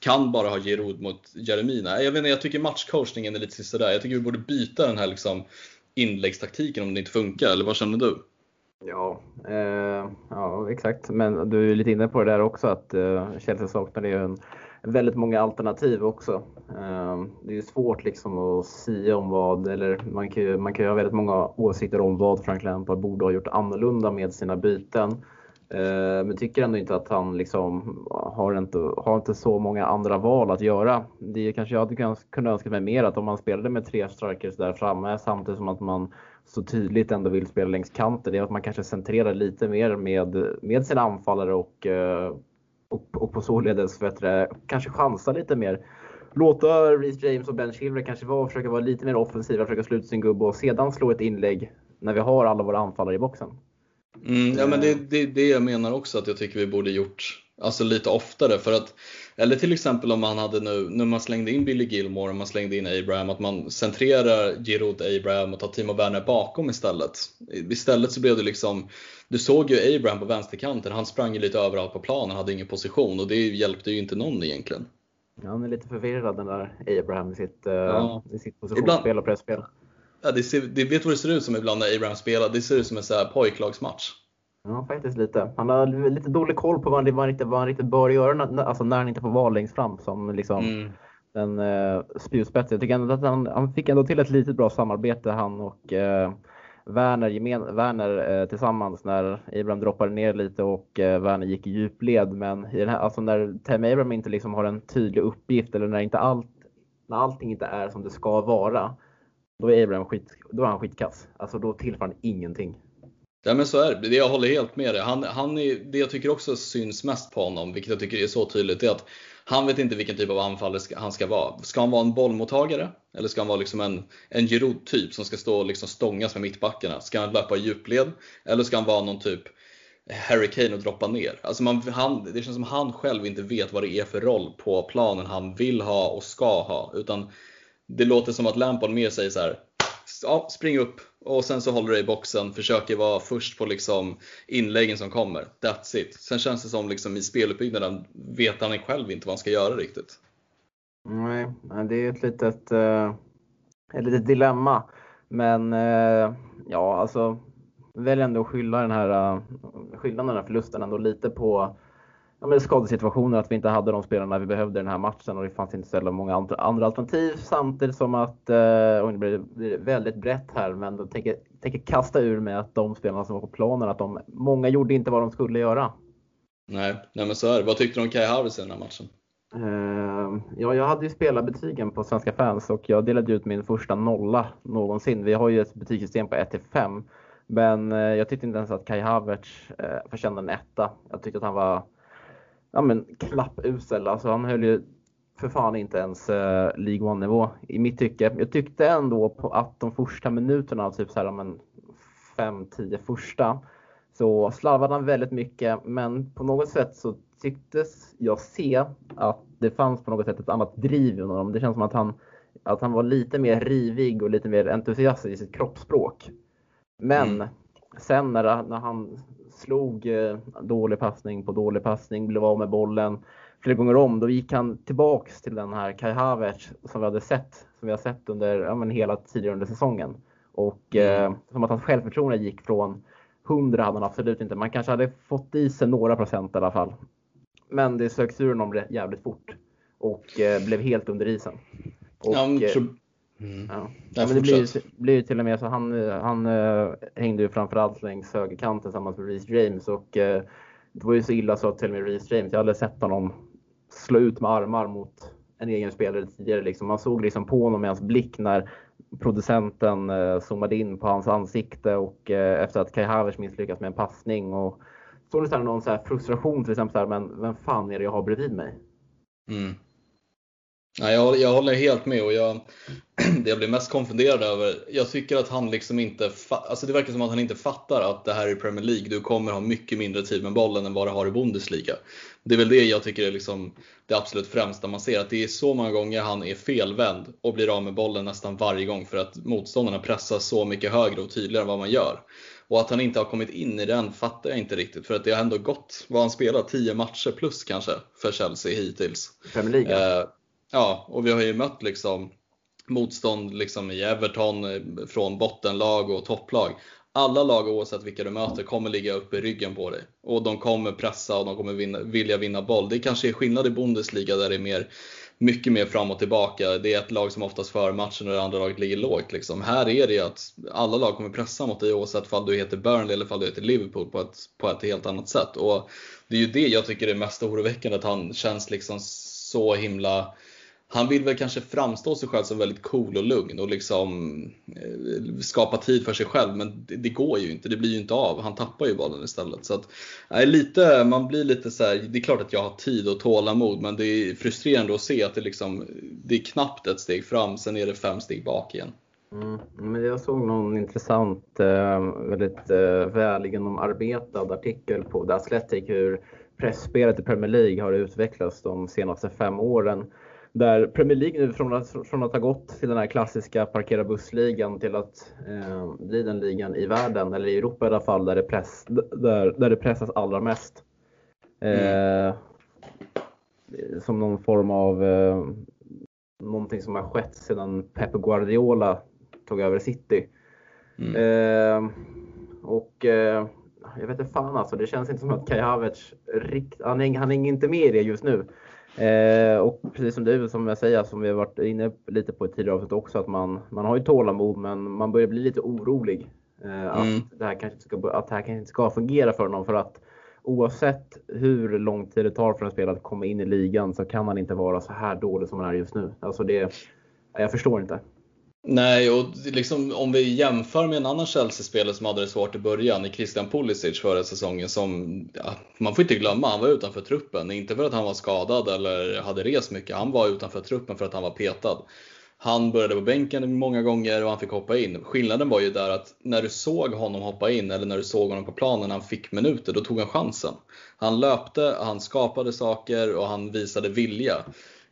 B: kan bara ha Giroud mot Jeremina. Jag vet inte, jag tycker matchcoachningen är lite sådär. Jag tycker vi borde byta den här liksom inläggstaktiken om det inte funkar, eller vad känner du?
A: Ja, eh, ja exakt. Men du är lite inne på det där också att eh, Chelsea saknar ju en, väldigt många alternativ också. Ehm, det är ju svårt liksom att säga om vad, eller man kan ju, man kan ju ha väldigt många åsikter om vad Frank Lampard borde ha gjort annorlunda med sina byten. Ehm, men tycker ändå inte att han liksom har inte, har inte så många andra val att göra. Det kanske jag hade kunnat önska mig mer att om man spelade med tre strikers där framme samtidigt som att man så tydligt ändå vill spela längs kanten. Det är att man kanske centrerar lite mer med, med sina anfallare och, eh, och, och på således bättre, eh, kanske chansa lite mer. Låta Reece James och Ben Chilwell kanske vara, försöka vara lite mer offensiva, försöka sluta sin gubbe och sedan slå ett inlägg när vi har alla våra anfallare i boxen.
B: Mm, ja men det är det, det jag menar också att jag tycker vi borde gjort alltså lite oftare för att eller till exempel om man hade nu, när man slängde in Billy Gilmore och man slängde in Abraham, att man centrerar Giroud Abraham och tar Timo Werner bakom istället. Istället så blev det liksom, du såg ju Abraham på vänsterkanten, han sprang ju lite överallt på planen, hade ingen position och det hjälpte ju inte någon egentligen.
A: Ja, han är lite förvirrad den där Abraham i sitt, eh, ja. i sitt positionsspel och presspel.
B: Ja, det, ser, det vet vad det ser ut som ibland när Abraham spelar. Det ser ut som en så här pojklagsmatch.
A: Ja, faktiskt lite. Han har lite dålig koll på vad han, vad han, riktigt, vad han riktigt bör göra när, alltså när han inte får vara längst fram som liksom mm. den uh, spjutspetsen. Jag tycker ändå att han, han fick ändå till ett litet bra samarbete han och uh, Werner, gemen, Werner uh, tillsammans när Abraham droppade ner lite och uh, Werner gick i djupled. Men i den här, alltså när Tim Abraham inte liksom har en tydlig uppgift eller när, inte allt, när allting inte är som det ska vara då är Abraham skit, då är han skitkass. Alltså då tillför han ingenting.
B: Ja men så är det. Jag håller helt med dig. Han, han är, det jag tycker också syns mest på honom, vilket jag tycker är så tydligt, är att han vet inte vilken typ av anfallare han ska vara. Ska han vara en bollmottagare? Eller ska han vara liksom en, en Giroud-typ som ska stå och liksom stångas med mittbackarna? Ska han löpa i djupled? Eller ska han vara någon typ Harry Kane och droppa ner? Alltså man, han, det känns som han själv inte vet vad det är för roll på planen han vill ha och ska ha. Utan det låter som att Lampard mer säger så här, ja, spring upp och sen så håller du i boxen, försöker vara först på liksom inläggen som kommer. That's it. Sen känns det som liksom i speluppbyggnaden vet han själv inte vad han ska göra riktigt.
A: Nej, det är ett litet, eh, ett litet dilemma. Men eh, ja, alltså väljer ändå att skylla den här, eh, skylla den här förlusten ändå lite på ja, men skadesituationer, att vi inte hade de spelarna vi behövde i den här matchen och det fanns inte så många andra, alternativ samtidigt som att, eh, och det blir, väldigt brett här, men då tänker, tänker kasta ur med att de spelarna som var på planen, att de, många gjorde inte vad de skulle göra.
B: Nej, nej men så är det. Vad tyckte du om Kai Havertz i den här matchen?
A: Uh, ja, jag hade ju spelarbetygen på Svenska fans och jag delade ut min första nolla någonsin. Vi har ju ett betygssystem på 1 till 5. Men uh, jag tyckte inte ens att Kai Havertz uh, förtjänade en etta. Jag tyckte att han var ja, men klappusel. Alltså han höll ju för fan inte ens eh, League One-nivå i mitt tycke. Jag tyckte ändå på att de första minuterna, typ så här, men 5-10 första, så slarvade han väldigt mycket. Men på något sätt så tycktes jag se att det fanns på något sätt ett annat driv i honom. Det känns som att han, att han var lite mer rivig och lite mer entusiastisk i sitt kroppsspråk. Men mm. sen när, när han slog eh, dålig passning på dålig passning, blev av med bollen flera gånger om. Då gick han tillbaks till den här Kai Havertz som vi hade sett, som vi har sett under ja, men hela tidigare under säsongen. Och mm. eh, som att hans självförtroende gick från 100 hade han absolut inte. Man kanske hade fått i sig några procent i alla fall. Men det söks ur honom jävligt fort och eh, blev helt under isen. Och, ja, eh, Mm. Ja. ja. men det blir, blir till och med så han, han uh, hängde ju framförallt längs högerkanten tillsammans med Reece James och uh, det var ju så illa så att till och med Reece James, jag hade sett honom slå ut med armar mot en egen spelare tidigare. Liksom. Man såg liksom på honom med hans blick när producenten uh, zoomade in på hans ansikte och uh, efter att Kai Havertz misslyckats med en passning. Och såg det så här någon så här frustration till exempel, så här, men vem fan är det jag har bredvid mig?
B: Mm. Ja, jag, jag håller helt med och jag, det jag blir mest konfunderad över, jag tycker att han liksom inte, alltså det verkar som att han inte fattar att det här är Premier League, du kommer ha mycket mindre tid med bollen än vad du har i Bundesliga. Det är väl det jag tycker är liksom det absolut främsta man ser, att det är så många gånger han är felvänd och blir av med bollen nästan varje gång för att motståndarna pressar så mycket högre och tydligare än vad man gör. Och att han inte har kommit in i den fattar jag inte riktigt. För att det har ändå gått, vad han spelar, 10 matcher plus kanske för Chelsea hittills.
A: Premier League?
B: Eh, ja, och vi har ju mött liksom motstånd liksom i Everton eh, från bottenlag och topplag. Alla lag oavsett vilka du möter kommer ligga upp i ryggen på dig. Och de kommer pressa och de kommer vinna, vilja vinna boll. Det kanske är skillnad i Bundesliga där det är mer, mycket mer fram och tillbaka. Det är ett lag som oftast för matchen och det andra laget ligger lågt. Liksom. Här är det att alla lag kommer pressa mot dig oavsett om du heter Burnley eller om du heter Liverpool på ett, på ett helt annat sätt. Och det är ju det jag tycker är mest oroväckande, att han känns liksom så himla han vill väl kanske framstå sig själv som väldigt cool och lugn och liksom eh, skapa tid för sig själv. Men det, det, går ju inte, det blir ju inte av. Han tappar ju bollen istället. Så att, nej, lite, man blir lite så här, det är klart att jag har tid och tålamod men det är frustrerande att se att det, liksom, det är knappt ett steg fram, sen är det fem steg bak igen.
A: Mm, men jag såg någon intressant, eh, väldigt eh, väl genomarbetad artikel på The Athletic hur pressspelet i Premier League har utvecklats de senaste fem åren. Där Premier League nu från att, från att ha gått till den här klassiska parkera bussligan till att eh, bli den ligan i världen, eller i Europa i alla fall, där det, press, där, där det pressas allra mest. Eh, mm. Som någon form av eh, någonting som har skett sedan Pep Guardiola tog över City. Mm. Eh, och eh, jag vet inte fan alltså, det känns inte som att Kai Havertz, han, är, han är inte med i det just nu. Eh, och precis som du, som jag säger, som vi har varit inne lite på i tidigare avsnitt också, att man, man har ju tålamod men man börjar bli lite orolig. Eh, att, mm. det här kanske ska, att det här kanske inte ska fungera för honom för att oavsett hur lång tid det tar för en spelare att komma in i ligan så kan han inte vara så här dålig som han är just nu. Alltså det, jag förstår inte.
B: Nej, och liksom, om vi jämför med en annan Chelsea-spelare som hade det svårt i början, i Christian Pulisic förra säsongen, som ja, man får inte glömma, han var utanför truppen. Inte för att han var skadad eller hade rest mycket, han var utanför truppen för att han var petad. Han började på bänken många gånger och han fick hoppa in. Skillnaden var ju där att när du såg honom hoppa in eller när du såg honom på planen när han fick minuter, då tog han chansen. Han löpte, han skapade saker och han visade vilja.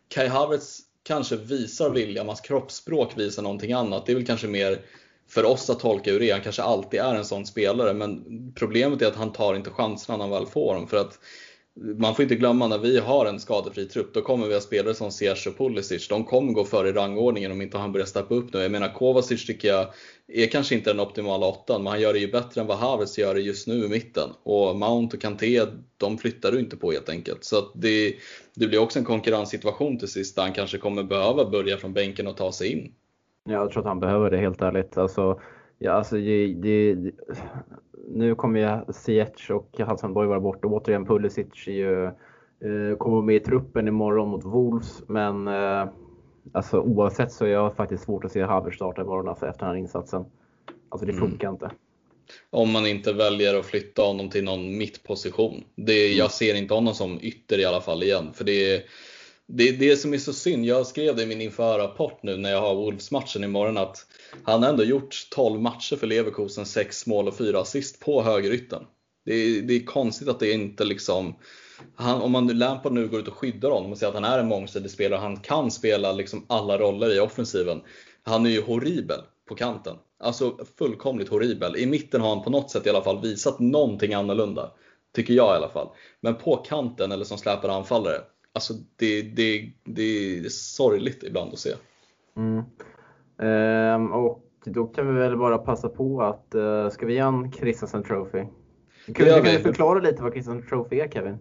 B: Kai Havertz kanske visar William, hans kroppsspråk visar någonting annat. Det är väl kanske mer för oss att tolka hur det är. Han kanske alltid är en sån spelare, men problemet är att han tar inte chanserna när han väl får dem. För att man får inte glömma när vi har en skadefri trupp, då kommer vi ha spelare som Ziyech och Pulisic. De kommer gå före i rangordningen om inte han börjar steppa upp nu. Jag menar Kovacic tycker jag är kanske inte den optimala åttan, men han gör det ju bättre än vad Havertz gör det just nu i mitten. Och Mount och Kanté, de flyttar du inte på helt enkelt. Så det, det blir också en konkurrenssituation till sist där han kanske kommer behöva börja från bänken och ta sig in.
A: Jag tror att han behöver det helt ärligt. Alltså, ja, alltså, det, det, nu kommer ju Ziyech och Hudson-Borg vara borta. Återigen Pulisic är ju, eh, kommer med i truppen imorgon mot Wolves. Men eh, alltså, oavsett så är jag faktiskt svårt att se Havertz starta imorgon alltså, efter den här insatsen. Alltså det mm. funkar mm. inte.
B: Om man inte väljer att flytta honom till någon mittposition. Det, mm. Jag ser inte honom som ytter i alla fall igen. För det det är det som är så synd. Jag skrev det i min införrapport nu när jag har Wolves-matchen imorgon att han har ändå gjort 12 matcher för Leverkusen, 6 mål och 4 assist på högerytten. Det är, det är konstigt att det inte liksom han, om man Lampard nu går ut och skyddar honom och säger att han är en mångsidig spelare, han kan spela liksom alla roller i offensiven. Han är ju horribel på kanten. Alltså fullkomligt horribel. I mitten har han på något sätt i alla fall visat någonting annorlunda. Tycker jag i alla fall. Men på kanten eller som släpar anfallare, alltså det, det, det är sorgligt ibland att se.
A: Mm. Ehm, och då kan vi väl bara passa på att, uh, ska vi ge en Christensen Trophy? Kan, du, kan du förklara lite vad Christensen Trophy är Kevin?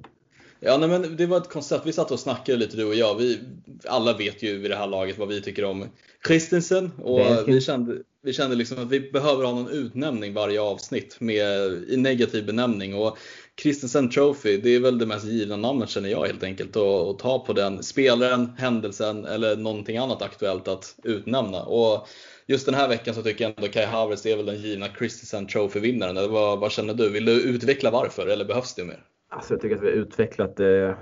B: Ja, nej, men det var ett koncept. Vi satt och snackade lite du och jag. Vi, alla vet ju vid det här laget vad vi tycker om Christensen och vi kände, vi kände liksom att vi behöver ha någon utnämning varje avsnitt med, i negativ benämning. Och Christensen Trophy, det är väl det mest givna namnet känner jag helt enkelt. Att ta på den spelaren, händelsen eller någonting annat aktuellt att utnämna. Och just den här veckan så tycker jag ändå Kai Havertz är väl den givna Christensen Trophy-vinnaren. Vad, vad, känner du? Vill du utveckla varför eller behövs det mer?
A: Alltså jag tycker att vi har utvecklat det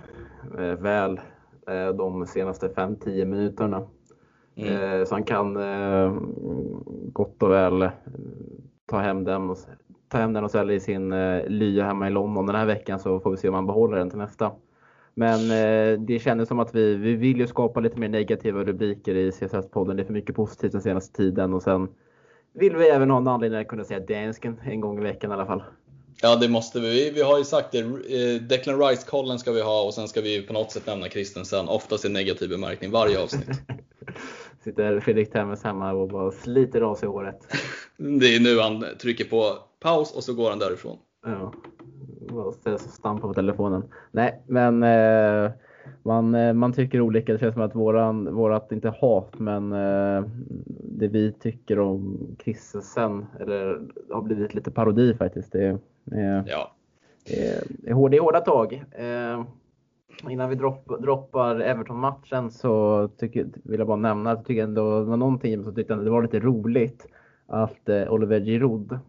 A: eh, väl eh, de senaste 5-10 minuterna. Mm. Eh, så han kan eh, gott och väl ta hem den och ta hem den och sälja i sin eh, lya hemma i London den här veckan så får vi se om han behåller den till nästa. Men eh, det kändes som att vi, vi vill ju skapa lite mer negativa rubriker i CSS-podden. Det är för mycket positivt den senaste tiden och sen vill vi även ha en anledning att kunna säga dansken en gång i veckan i alla fall.
B: Ja, det måste vi. Vi har ju sagt det. Eh, Declan Rice-kollen ska vi ha och sen ska vi på något sätt nämna Christensen. Oftast i negativ bemärkning varje avsnitt.
A: Sitter Fredrik Temmes hemma och bara sliter av sig håret.
B: Det är nu han trycker på paus och så går han därifrån.
A: Ja, och stampar på telefonen. Nej, men eh, man, eh, man tycker olika. Det känns som att våran, vårat, inte hat, men eh, det vi tycker om Christensen, eller har blivit lite parodi faktiskt. Det, eh,
B: Ja.
A: Eh, Det är hårda, det är hårda tag. Eh, innan vi dropp, droppar Everton-matchen så tycker, vill jag bara nämna att jag tycker ändå det var någonting som tyckte att det var lite roligt att Oliver Giroud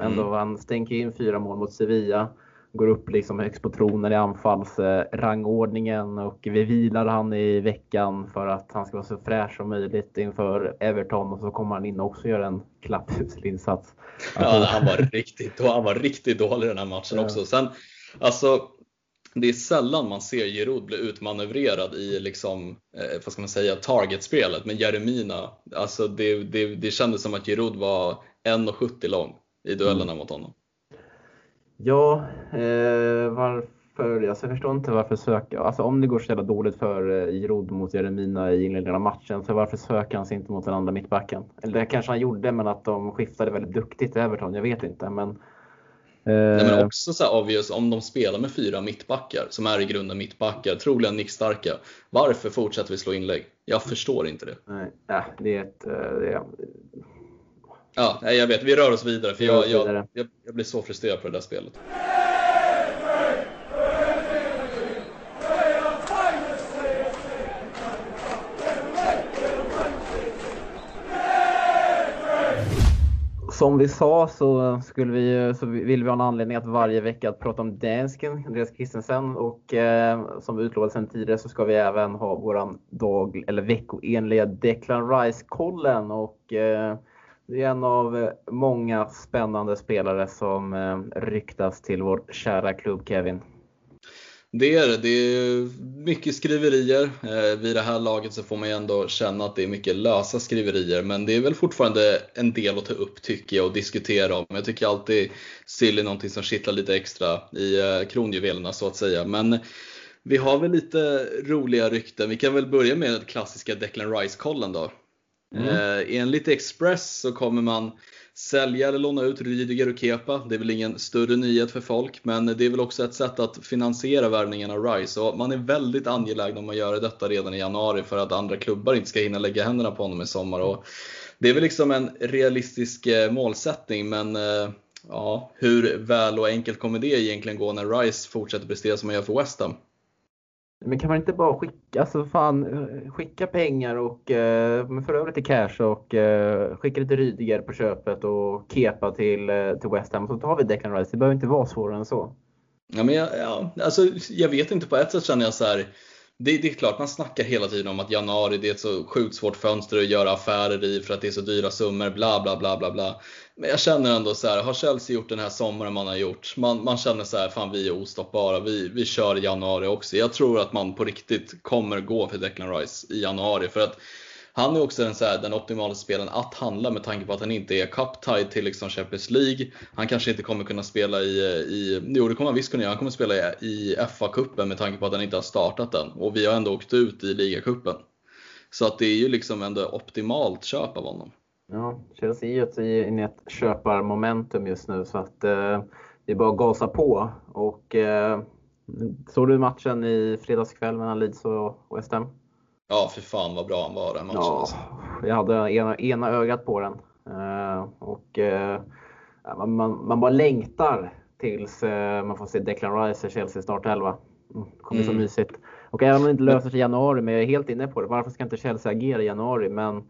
A: ändå han stänker in fyra mål mot Sevilla. Går upp liksom högst på tronen i anfallsrangordningen och vi vilar han i veckan för att han ska vara så fräsch som möjligt inför Everton och så kommer han in och också gör en klappusel insats.
B: Ja, han var riktigt, han var riktigt dålig i den här matchen
A: Ja.
B: också. Sen, alltså, det är sällan man ser Giroud bli utmanövrerad i liksom, eh, vad ska man säga, targetspelet. Men Jeremina, alltså det, det, det kändes som att Giroud var 1,70 lång i duellerna mot honom.
A: Ja, eh, varför? Alltså, jag förstår inte varför söka. Alltså om det går så jävla dåligt för eh, Giroud mot Jeremina i inledningen av matchen, så varför söker han sig inte mot den andra mittbacken? Eller det kanske han gjorde, men att de skiftade väldigt duktigt i Everton. Jag vet inte, men.
B: Nej,
A: Eh,
B: men också så här obvious, om de spelar med fyra mittbackar, som är i grunden mittbackar, troligen nickstarka. Varför fortsätter vi slå inlägg? Jag förstår inte det.
A: nej, ja, det är ett. Eh, det är,
B: Ja, nej, jag vet, vi rör oss vidare för jag, jag, jag, jag blir så frustrerad på det där spelet.
A: Som vi sa så, skulle vi, så vill vi ha en anledning att varje vecka att prata om dansken, Andreas Christensen. Och eh, som utlovat sedan tidigare så ska vi även ha våran dag eller veckoenliga Declan Rice-kollen. Och eh, det är en av eh, många spännande spelare som eh, ryktas till vår kära klubb Kevin.
B: Det är det. Det är mycket skriverier. Eh, vid det här laget så får man ju ändå känna att det är mycket lösa skriverier. Men det är väl fortfarande en del att ta upp tycker jag och diskutera om. Jag tycker alltid sill är någonting som kittlar lite extra i kronjuvelerna så att säga. Men vi har väl lite roliga rykten. Vi kan väl börja med den klassiska Declan Rice-kollen då.
A: Mm.
B: Eh, enligt Express så kommer man sälja eller låna ut Rydiger och Kepa. Det är väl ingen större nyhet för folk, men det är väl också ett sätt att finansiera värvningen av Rice. Och man är väldigt angelägen om att göra detta redan i januari för att andra klubbar inte ska hinna lägga händerna på honom i sommar. Och det är väl liksom en realistisk eh, målsättning, men eh, ja, hur väl och enkelt kommer det egentligen gå när Rice fortsätter prestera som han gör för West Ham?
A: Men kan man inte bara skicka, alltså fan, skicka pengar och eh, för över lite cash och eh, skicka lite Rydiger på köpet och Kepa till, eh, till West Ham så tar vi Declan Rice. Det behöver inte vara svårare än så.
B: Ja, men jag, ja, alltså, jag vet inte, på ett sätt känner jag så här. Det, det är klart, man snackar hela tiden om att januari det är ett så sjukt svårt fönster att göra affärer i för att det är så dyra summor, bla bla bla bla bla. Men jag känner ändå så här, har Chelsea gjort den här sommaren man har gjort? Man, man känner så här, fan vi är ostoppbara, vi, vi kör i januari också. Jag tror att man på riktigt kommer gå för Declan Rice i januari för att han är också den, så här, den optimala spelaren att handla med tanke på att han inte är cup-tied till liksom Champions League. Han kanske inte kommer kunna spela i, i jo det kommer han visst kunna göra, han kommer spela i, i FA-cupen med tanke på att han inte har startat den. Och vi har ändå åkt ut i ligacupen. Så att det är ju liksom ändå optimalt köp av honom.
A: Ja, Chelsea är ju ett- inne i ett köparmomentum just nu så att eh, det är bara att gasa på. Och eh, såg du matchen i fredags kväll mellan Leeds och West Ham?
B: Ja, för fan vad bra han var den matchen.
A: Ja,
B: alltså.
A: jag hade ena, ena ögat på den. Eh, och eh, man, man, man bara längtar tills eh, man får se Declan Rice i Chelsea startelva. Mm, det kommer bli så
B: Mm.
A: mysigt. Och även om det inte löser sig i januari, men jag är helt inne på det. Varför ska inte Chelsea agera i januari? Men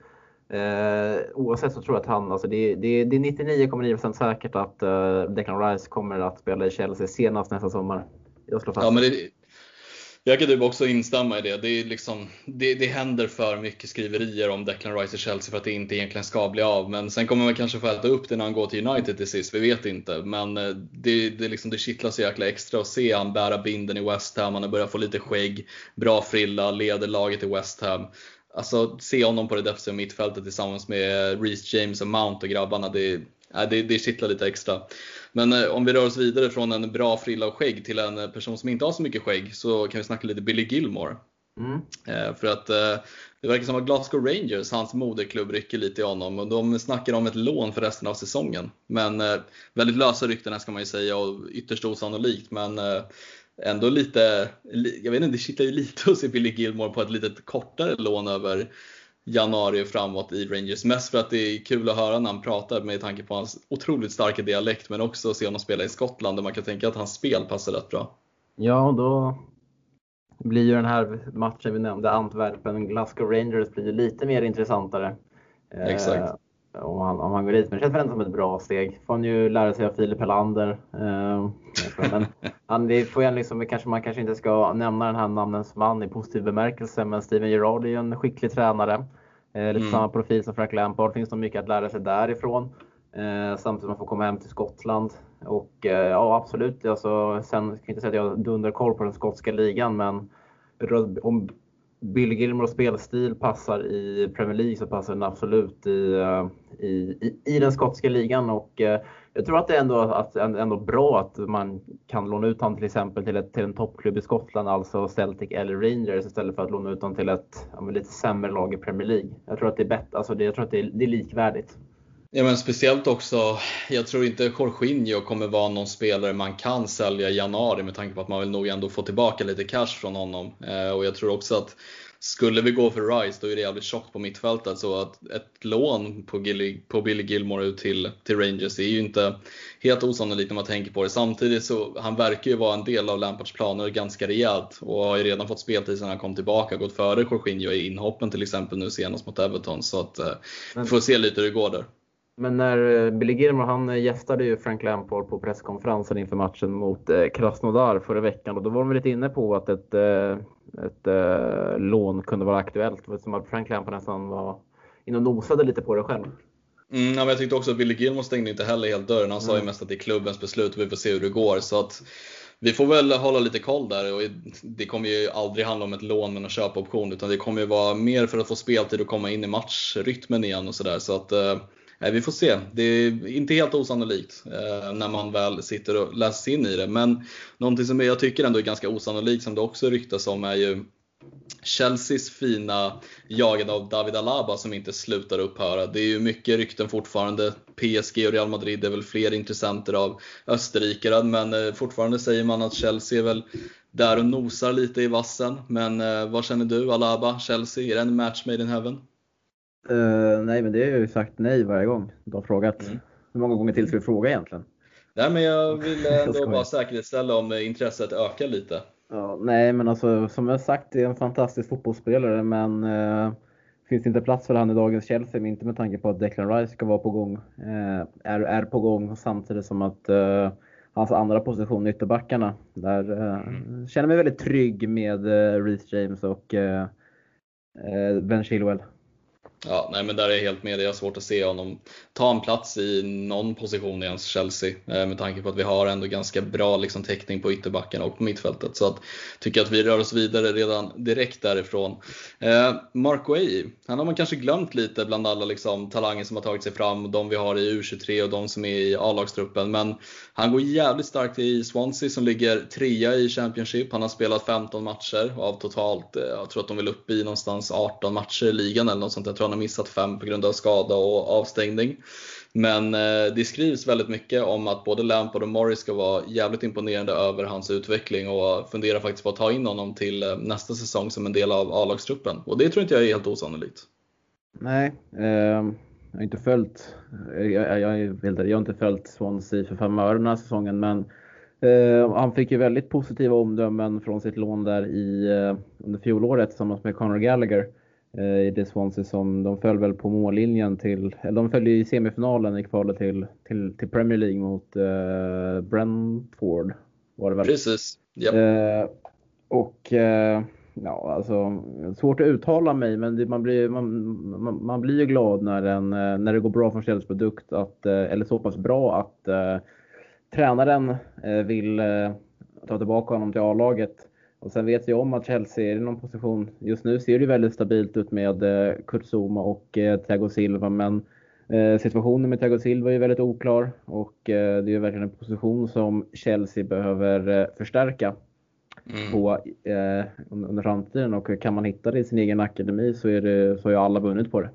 A: eh, oavsett så tror jag att han, alltså det, det, det är 99,9% säkert att eh, Declan Rice kommer att spela i Chelsea senast nästa sommar. Jag slår fast.
B: Ja, men det, jag kan typ också instämma i det. Det, är liksom, det. det händer för mycket skriverier om Declan Rice i Chelsea för att det inte egentligen ska bli av. Men sen kommer man kanske få äta upp det när han går till United till sist, vi vet inte. Men eh, det, det, liksom, det kittlar så jäkla extra att se han bära binden i West Ham. Han har börjat få lite skägg, bra frilla, leder laget i West Ham alltså, se honom på det defensiva mittfältet tillsammans med Reece James och Mount och grabbarna, det, det, det kittlar lite extra. Men eh, om vi rör oss vidare från en bra frilla och skägg till en person som inte har så mycket skägg så kan vi snacka lite Billy Gilmore. Mm. Eh, för att eh, det verkar som att Glasgow Rangers, hans moderklubb, rycker lite i honom och de snackar om ett lån för resten av säsongen. Men väldigt lösa rykten ska man ju säga och ytterst osannolikt. Men ändå lite, jag vet inte, det kittlar ju lite att se Billy Gilmore på ett lite kortare lån över januari framåt i Rangers. Mest för att det är kul att höra när han pratar med tanke på hans otroligt starka dialekt men också att se honom spela i Skottland där man kan tänka att hans spel passar rätt bra.
A: Ja, då blir ju den här matchen vi nämnde, Antwerpen-Glasgow Rangers, blir ju lite mer intressantare.
B: Exakt.
A: Om, han, om han går dit. Men det känns väl som ett bra steg. Får han ju lära sig av Filip Helander. Eh, men han, det får ju liksom, kanske, man kanske inte ska nämna den här namnens man i positiv bemärkelse, men Steven Gerrard är ju en skicklig tränare. Eh, lite mm. samma profil som Frank Lampard. finns nog mycket att lära sig därifrån. Eh, samtidigt som man får komma hem till Skottland. Och eh, ja, absolut. Alltså, sen kan jag inte säga att jag har dunderkoll på den skotska ligan, men om Bill Gilmores spelstil passar i Premier League så passar den absolut i, eh, i, i, i den skotska ligan. Och, eh, jag tror att det är ändå, att, ändå bra att man kan låna ut honom till exempel till, ett, till en toppklubb i Skottland, alltså Celtic eller Rangers, istället för att låna ut honom till ett ja, lite sämre lag i Premier League. Jag tror att det är, bett, alltså det, jag tror att det är, det är likvärdigt.
B: Ja, men speciellt också, jag tror inte Jorginho kommer vara någon spelare man kan sälja i januari med tanke på att man vill nog ändå få tillbaka lite cash från honom. Eh, och jag tror också att skulle vi gå för Rice då är det jävligt tjockt på mittfältet så att ett lån på, Gilly, på Billy Gilmore ut till, till Rangers är ju inte helt osannolikt när man tänker på det. Samtidigt så han verkar ju vara en del av Lampards planer ganska rejält och har ju redan fått speltid sedan han kom tillbaka. Gått före Jorginho i inhoppen till exempel nu senast mot Everton. Så att eh, vi får se lite hur det går där.
A: Men när eh, Billy Gilmore, han gästade ju Frank Lampard på presskonferensen inför matchen mot eh, Krasnodar förra veckan och då var de lite inne på att ett, eh, ett lån kunde vara aktuellt. Som att Frank Lampard nästan var inne och nosade lite på det själv.
B: Mm, ja, jag tyckte också att Billy Gilmore stängde inte heller helt dörren. Han mm. sa ju mm. mest att det är klubbens beslut och vi får se hur det går. Så att vi får väl hålla lite koll där och det kommer ju aldrig handla om ett lån med någon köpoption utan det kommer ju vara mer för att få speltid och komma in i matchrytmen igen och sådär. Så att eh, vi får se. Det är inte helt osannolikt eh, när man väl sitter och läser sig in i det. Men någonting som jag tycker ändå är ganska osannolikt som det också ryktas om är ju Chelseas fina jagande av David Alaba som inte slutar upphöra. Det är ju mycket rykten fortfarande. PSG och Real Madrid är väl fler intressenter av österrikare, men eh, fortfarande säger man att Chelsea är väl där och nosar lite i vassen. Men eh, vad känner du, Alaba, Chelsea? Är det en match made in heaven?
A: Uh, nej, men det jag ju sagt nej varje gång du har frågat. Mm. Hur många gånger till ska vi fråga egentligen?
B: Nej, men jag vill ändå bara säkerställa om intresset ökar lite.
A: Ja, nej, men alltså som jag sagt, det är en fantastisk fotbollsspelare, men uh, finns det inte plats för han i dagens Chelsea, inte med tanke på att Declan Rice ska vara på gång, uh, är, är på gång samtidigt som att uh, hans andra position, ytterbackarna, där mm. känner mig väldigt trygg med Reece James och Ben Chilwell.
B: Ja, nej men där är jag helt med dig. Jag har svårt att se honom ta en plats i någon position i ens Chelsea eh, med tanke på att vi har ändå ganska bra liksom, täckning på ytterbacken och på mittfältet. Så att tycker att vi rör oss vidare redan direkt därifrån. Eh, Mark Way, han har man kanske glömt lite bland alla liksom, talanger som har tagit sig fram, de vi har i U23 och de som är i A-lagstruppen. Men han går jävligt starkt i Swansea som ligger trea i Championship. Han har spelat 15 matcher av totalt, eh, jag tror att de vill upp i någonstans 18 matcher i ligan eller något sånt. Jag tror han har missat fem på grund av skada och avstängning. Men eh, det skrivs väldigt mycket om att både Lampard och Morris ska vara jävligt imponerande över hans utveckling och funderar faktiskt på att ta in honom till eh, nästa säsong som en del av A-lagstruppen. Och det tror inte jag är helt osannolikt.
A: Nej, eh, jag har inte följt, eh, jag, jag, jag, jag har inte följt Swansea för fem öre den här säsongen men eh, han fick ju väldigt positiva omdömen från sitt lån där i, eh, under fjolåret tillsammans med Conor Gallagher. Eh, i det Swansea som de föll väl på mållinjen till, eller de följde i semifinalen i kvalet till, till, till Premier League mot uh, Brentford. Var det väl?
B: Precis. Yep. Uh,
A: och uh, ja, alltså svårt att uttala mig men det, man, blir, man, man, man, blir ju glad när, en, när det går bra för Chelseas produkt, att, eller så pass bra att tränaren vill ta tillbaka honom till A-laget Och sen vet jag om att Chelsea är i någon position, just nu ser det väldigt stabilt ut med eh, Kurt Zuma och eh, Thiago Silva, men eh, situationen med Thiago Silva är väldigt oklar och det är verkligen en position som Chelsea behöver förstärka mm. på under framtiden och kan man hitta det i sin egen akademi så, är det, så har ju alla vunnit på det.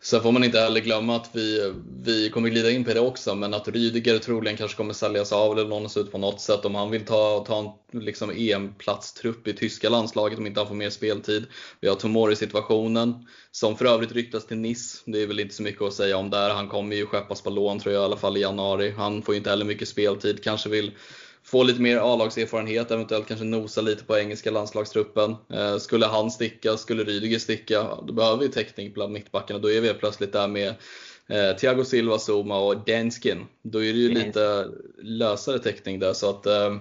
B: Sen får man inte heller glömma att vi, vi kommer glida in på det också, men att Rydiger troligen kanske kommer säljas av eller lånas ut på något sätt om han vill ta, ta en liksom EM-platstrupp i tyska landslaget om inte han får mer speltid. Vi har Tomori-situationen, som för övrigt ryktas till Nice. Det är väl inte så mycket att säga om där. Han kommer ju skeppas på lån tror jag i alla fall i januari. Han får ju inte heller mycket speltid, kanske vill få lite mer A-lagserfarenhet, eventuellt kanske nosa lite på engelska landslagstruppen. Eh, skulle han sticka, skulle Rydiger sticka, då behöver vi täckning bland mittbackarna. Då är vi plötsligt där med eh, Thiago Silva, Zuma och Danskin. Då är det ju lite lösare täckning där. Så att, eh,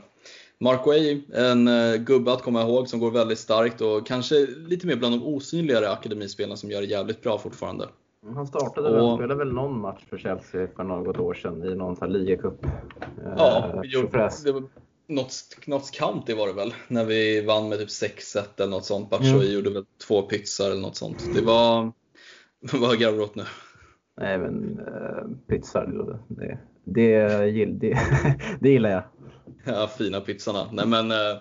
B: Mark Way, en gubbe att komma ihåg som går väldigt starkt och kanske lite mer bland de osynligare akademispelarna som gör det jävligt bra fortfarande.
A: Han startade och... väl, spelade väl någon match för Chelsea för något år sedan i någon sån här ligacup.
B: Ja, eh, det var Notts County var det väl, när vi vann med typ 6-1 eller något sånt. Batshuayi mm. gjorde väl två pizzar eller något sånt. Det var, vad garvar du åt nu?
A: Nej men uh, pizzar, det, det, det, det gillar jag.
B: Ja, fina pizzorna. Nej men uh,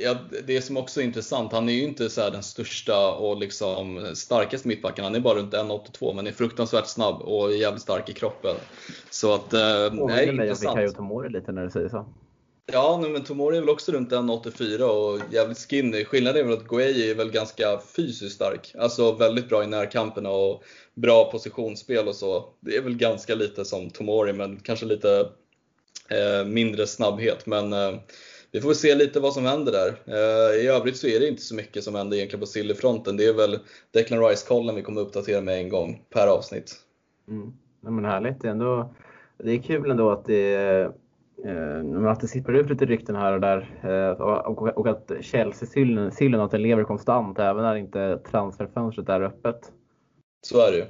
B: Ja, det som också är intressant, han är ju inte så den största och liksom starkaste mittbacken. Han är bara runt 1,82 men är fruktansvärt snabb och jävligt stark i kroppen. Så att, eh,
A: nej, intressant. Påminner Tomori lite när du säger så.
B: Ja, men Tomori är väl också runt 1,84 och jävligt skinny. Skillnaden är väl att Gueye är väl ganska fysiskt stark. Alltså väldigt bra i närkamperna och bra positionsspel och så. Det är väl ganska lite som Tomori, men kanske lite eh, mindre snabbhet. Men eh, vi får se lite vad som händer där. Eh, I övrigt så är det inte så mycket som händer egentligen på Silly-fronten. Det är väl Declan Rice-kollen vi kommer uppdatera med en gång per avsnitt.
A: Mm. Ja, men härligt. Det är, ändå, det är kul ändå att det, eh, att det sipprar ut lite rykten här och där. Eh, och, och att Chelsea-sillen att den lever konstant även när inte transferfönstret är öppet.
B: Så är det ju.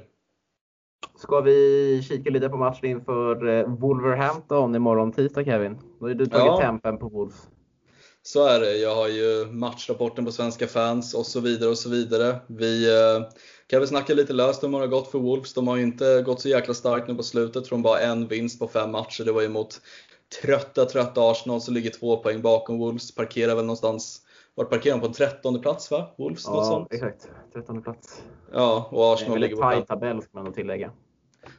A: Ska vi kika lite på matchen inför eh, Wolverhampton imorgon tisdag Kevin? Då har du tagit ja. tempen på Wolves.
B: Så är det. Jag har ju matchrapporten på svenska fans och så vidare och så vidare. Vi eh, kan väl snacka lite löst om hur det har gått för Wolves. De har ju inte gått så jäkla starkt nu på slutet från bara en vinst på fem matcher. Det var ju mot trötta, trötta Arsenal som ligger två poäng bakom Wolves. Parkerar väl någonstans vart parkerar de på en trettonde plats va? Wolves?
A: Ja, exakt. Trettonde plats.
B: Ja, och Arsenal ligger
A: på... En väldigt tajt tabell ska man nog tillägga.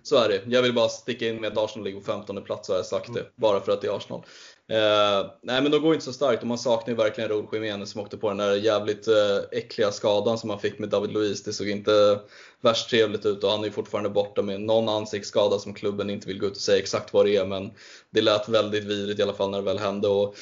B: Så är det. Jag vill bara sticka in med att Arsenal ligger på 15 plats så har jag sagt det. Bara för att det är Arsenal. Eh, nej men de går inte så starkt och man saknar ju verkligen Raúl Jiménez som åkte på den där jävligt eh, äckliga skadan som han fick med David Luiz. Det såg inte värst trevligt ut och han är ju fortfarande borta med någon ansiktsskada som klubben inte vill gå ut och säga exakt vad det är men det lät väldigt vidrigt i alla fall när det väl hände. Och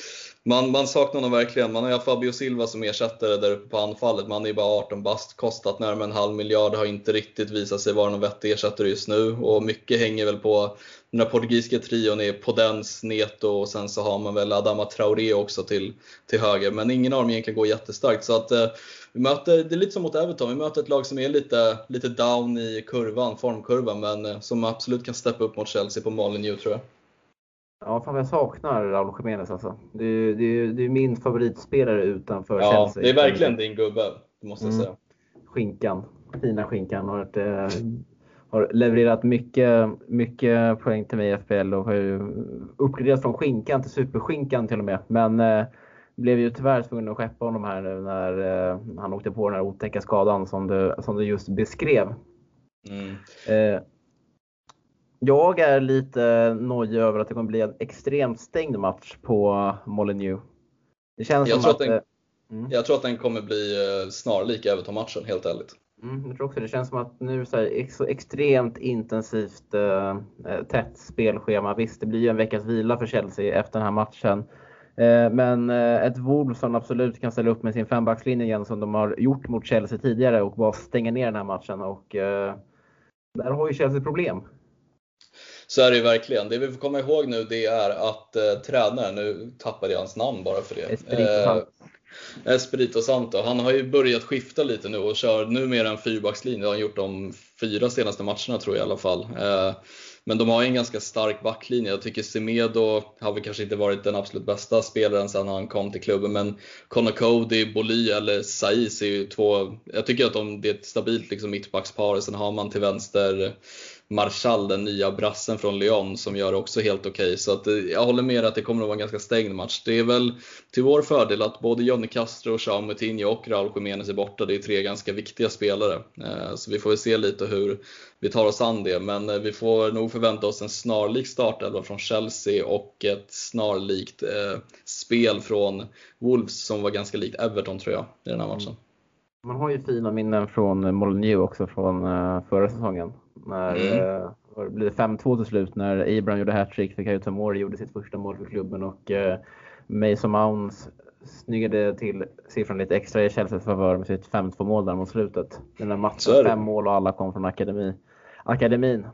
B: man, man saknar honom verkligen. Man har ju Fabio Silva som ersättare där uppe på anfallet. Man är ju bara 18 bast, kostat närmare en halv miljard, har inte riktigt visat sig vara någon vettig ersättare just nu. Och mycket hänger väl på den här portugisiska trion är Podens, Neto och sen så har man väl Adama Traoré också till, till höger. Men ingen av dem egentligen går jättestarkt. Så att, eh, vi möter, det är lite som mot Everton, vi möter ett lag som är lite, lite down i kurvan, formkurvan, men eh, som absolut kan steppa upp mot Chelsea på Molineux tror jag.
A: Ja, fan jag saknar Raúl Jiménez alltså. Det är, det, är, det är min favoritspelare utanför
B: ja,
A: Chelsea.
B: det är verkligen din gubbe, måste jag mm. säga.
A: Skinkan, fina skinkan. Har, ett, eh, har levererat mycket, mycket poäng till mig i FPL och har ju uppgraderat från skinkan till superskinkan till och med. Men eh, blev ju tyvärr tvungen att skeppa honom här nu när eh, han åkte på den här otäcka skadan som du, som du just beskrev. Mm. Eh, jag är lite nojig över att det kommer bli en extremt stängd match på Molineux.
B: Det känns jag, tror att, att den, mm. jag tror att den kommer bli eh, snarlik Everton-matchen, helt ärligt.
A: Mm, jag tror också det känns som att nu så, här, så extremt intensivt äh, tätt spelschema. Visst, det blir ju en veckas vila för Chelsea efter den här matchen. Men ett Wolves som absolut kan ställa upp med sin fembackslinje igen som de har gjort mot Chelsea tidigare och bara stänga ner den här matchen. Och, där har ju Chelsea problem.
B: Så är det ju verkligen. Det vi får komma ihåg nu det är att eh, tränaren, nu tappade jag hans namn bara för det.
A: Espirito,
B: eh, Espirito Santo. Han har ju börjat skifta lite nu och kör numera en fyrbackslinje. Det har han gjort de fyra senaste matcherna tror jag i alla fall. Eh, Men de har en ganska stark backlinje. Jag tycker Semedo har väl kanske inte varit den absolut bästa spelaren sedan han kom till klubben, men Connor Cody, Boly eller Saiz är ju två, jag tycker att de, det är ett stabilt liksom, mittbackspar. Sen har man till vänster Marchal, den nya brassen från Lyon, som gör det också helt okej. Okay. Så att, eh, jag håller med att det kommer att vara en ganska stängd match. Det är väl till vår fördel att både Johnny Castro, Jean Moutinho och Raul Jiménez är borta. Det är tre ganska viktiga spelare. Eh, så vi får väl se lite hur vi tar oss an det. Men eh, vi får nog förvänta oss en snarlik startelva från Chelsea och ett snarlikt spel från Wolves som var ganska likt Everton tror jag i den här matchen. Mm.
A: Man har ju fina minnen från Molineux också från förra säsongen. När, mm. eh, blev 5-2 till slut när Abraham gjorde hattrick, Fikayo Tomori gjorde sitt första mål för klubben och eh, Mason Mount snyggade till siffran lite extra i Chelseas favör med sitt 5-2 mål där mot slutet. Den där matchen, fem mål och alla kom från akademi, akademin.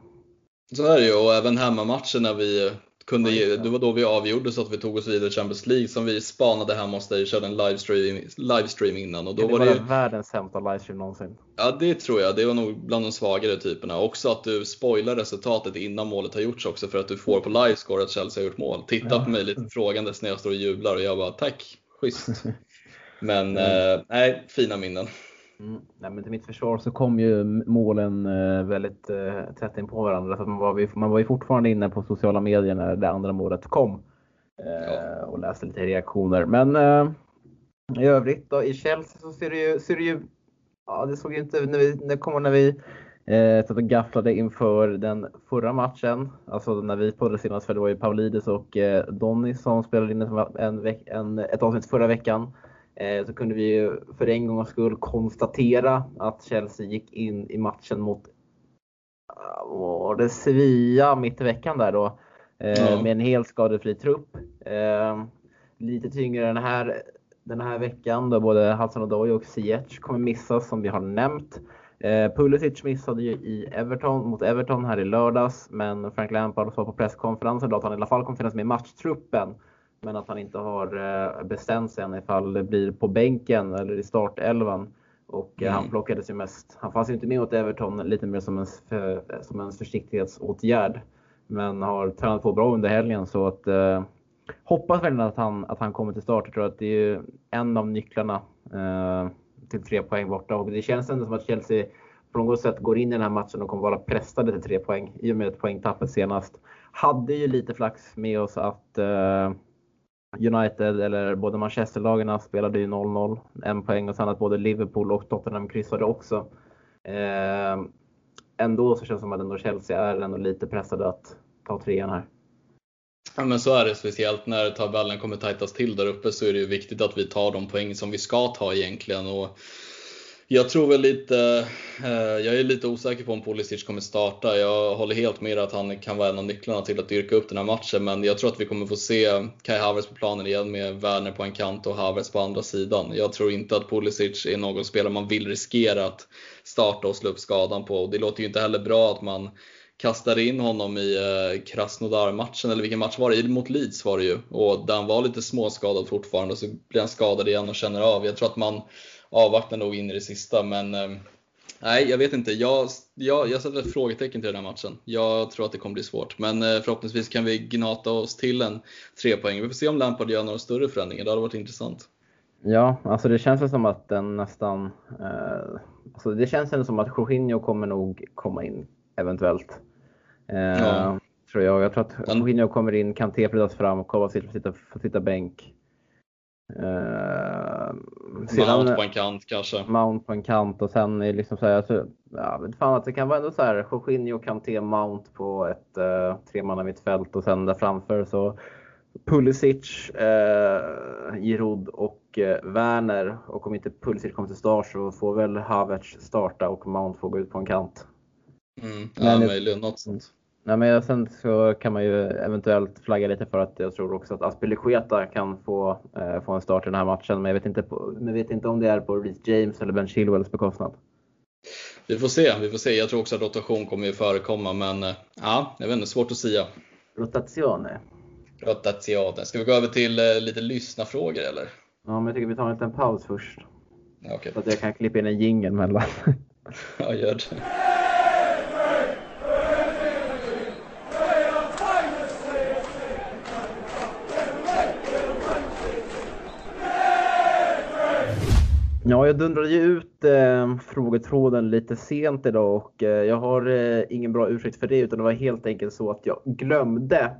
B: Så är det ju och även hemmamatchen när vi kunde ge, det var då vi avgjorde så att vi tog oss vidare i Champions League som vi spanade hemma hos dig, körde en livestream, livestream innan. Och då
A: det var, var det ju... världens sämsta livestream någonsin.
B: Ja det tror jag, det var nog bland de svagare typerna. Också att du spoilar resultatet innan målet har gjorts också för att du får på livescore att Chelsea har gjort mål. Titta ja. på mig lite frågandes när jag står och jublar och jag bara tack, schysst. Men mm. eh, nej, fina minnen.
A: Mm. Nej, men till mitt försvar så kom ju målen eh, väldigt eh, tätt in på varandra. Så man, var, man var ju fortfarande inne på sociala medier när det andra målet kom. Eh, ja. Och läste lite reaktioner. Men i övrigt då, i Chelsea så ser det ju, ser det ju ja det såg ju inte, när vi, när, kom, när vi eh, satt och gafflade inför den förra matchen, alltså när vi poddade senast, för det var ju Paulides och eh, Donny som spelade in en, en, en, ett avsnitt förra veckan. Eh, så kunde vi för en gångs skull konstatera att Chelsea gick in i matchen mot var det Sevilla mitt i veckan där då. Mm. Med en helt skadefri trupp. Eh, lite tyngre den här, den här veckan då både Hassan Odoi och Ziyech kommer missas som vi har nämnt. Pulisic missade ju i Everton, mot Everton här i lördags men Frank Lampard sa på presskonferensen då att han i alla fall kommer finnas med i matchtruppen men att han inte har eh, bestämt sig än ifall det blir på bänken eller i startelvan. Och eh, mm. han plockades ju mest, han fanns ju inte med åt Everton lite mer som en, som en försiktighetsåtgärd. Men har tränat på bra under helgen så att eh, hoppas verkligen att han, att han kommer till start. Jag tror att det är en av nycklarna eh, till tre poäng borta och det känns ändå som att Chelsea på något sätt går in i den här matchen och kommer vara pressade till tre poäng i och med ett poängtappet senast. Hade ju lite flax med oss att eh, United eller både Manchesterlagarna spelade ju 0-0, en poäng och sen att både Liverpool och Tottenham kryssade också. Eh, ändå så känns det som att ändå Chelsea är ändå lite pressade att ta trean här.
B: Ja men så är det, speciellt när tabellen kommer tajtas till där uppe så är det ju viktigt att vi tar de poäng som vi ska ta egentligen. Och jag tror väl lite, eh, jag är lite osäker på om Pulisic kommer starta. Jag håller helt med att han kan vara en av nycklarna till att dyrka upp den här matchen, men jag tror att vi kommer få se Kai Havertz på planen igen med Werner på en kant och Havertz på andra sidan. Jag tror inte att Pulisic är någon spelare man vill riskera att starta och slå upp skadan på. Och det låter ju inte heller bra att man kastade in honom i eh, Krasnodar-matchen, eller vilken match var det? Mot Leeds var det ju. Och där han var lite småskadad fortfarande, och så blir han skadad igen och känner av. Jag tror att man avvaktar nog in i det sista. Men eh, nej, jag vet inte. Jag, jag, jag sätter ett frågetecken till den här matchen. Jag tror att det kommer bli svårt. Men eh, förhoppningsvis kan vi gnata oss till en tre poäng. Vi får se om Lampard gör några större förändringar. Det hade varit intressant.
A: Ja, alltså det känns som att den nästan... Eh, alltså det känns som att Jorginho kommer nog komma in eventuellt. Eh, ja. Tror jag. Jag tror att Jorginho kommer in, Kanté flyttas fram, Kovacic får sitta, får sitta bänk.
B: Uh, sedan, Mount på en kant kanske.
A: Mount på en kant och sen är liksom så här, alltså, ja, fan att det kan vara ändå så här, Jorginho, Kanté, Mount på ett uh, tremanna mittfält och sen där framför så Pulisic, uh, Giroud och uh, Werner. Och om inte Pulisic kommer till start så får väl Havertz starta och Mount får gå ut på en kant.
B: Mm, ja, möjligen något sånt.
A: Nej, men sen så kan man ju eventuellt flagga lite för att jag tror också att Aspilicueta kan få, eh, få en start i den här matchen. Men jag vet inte, på, men vet inte om det är på Reece James eller Ben Chilwells bekostnad.
B: Vi får se, vi får se. Jag tror också att rotation kommer ju förekomma, men eh, ja, jag vet inte, svårt att säga.
A: Rotazione.
B: Rotazione. Ska vi gå över till eh, lite lyssnafrågor eller?
A: Ja, men jag tycker vi tar en liten paus först.
B: Okay.
A: Så att jag kan klippa in en jingel mellan.
B: ja, gör det.
A: Ja, jag dundrade ju ut eh, frågetråden lite sent idag och eh, jag har eh, ingen bra ursäkt för det utan det var helt enkelt så att jag glömde.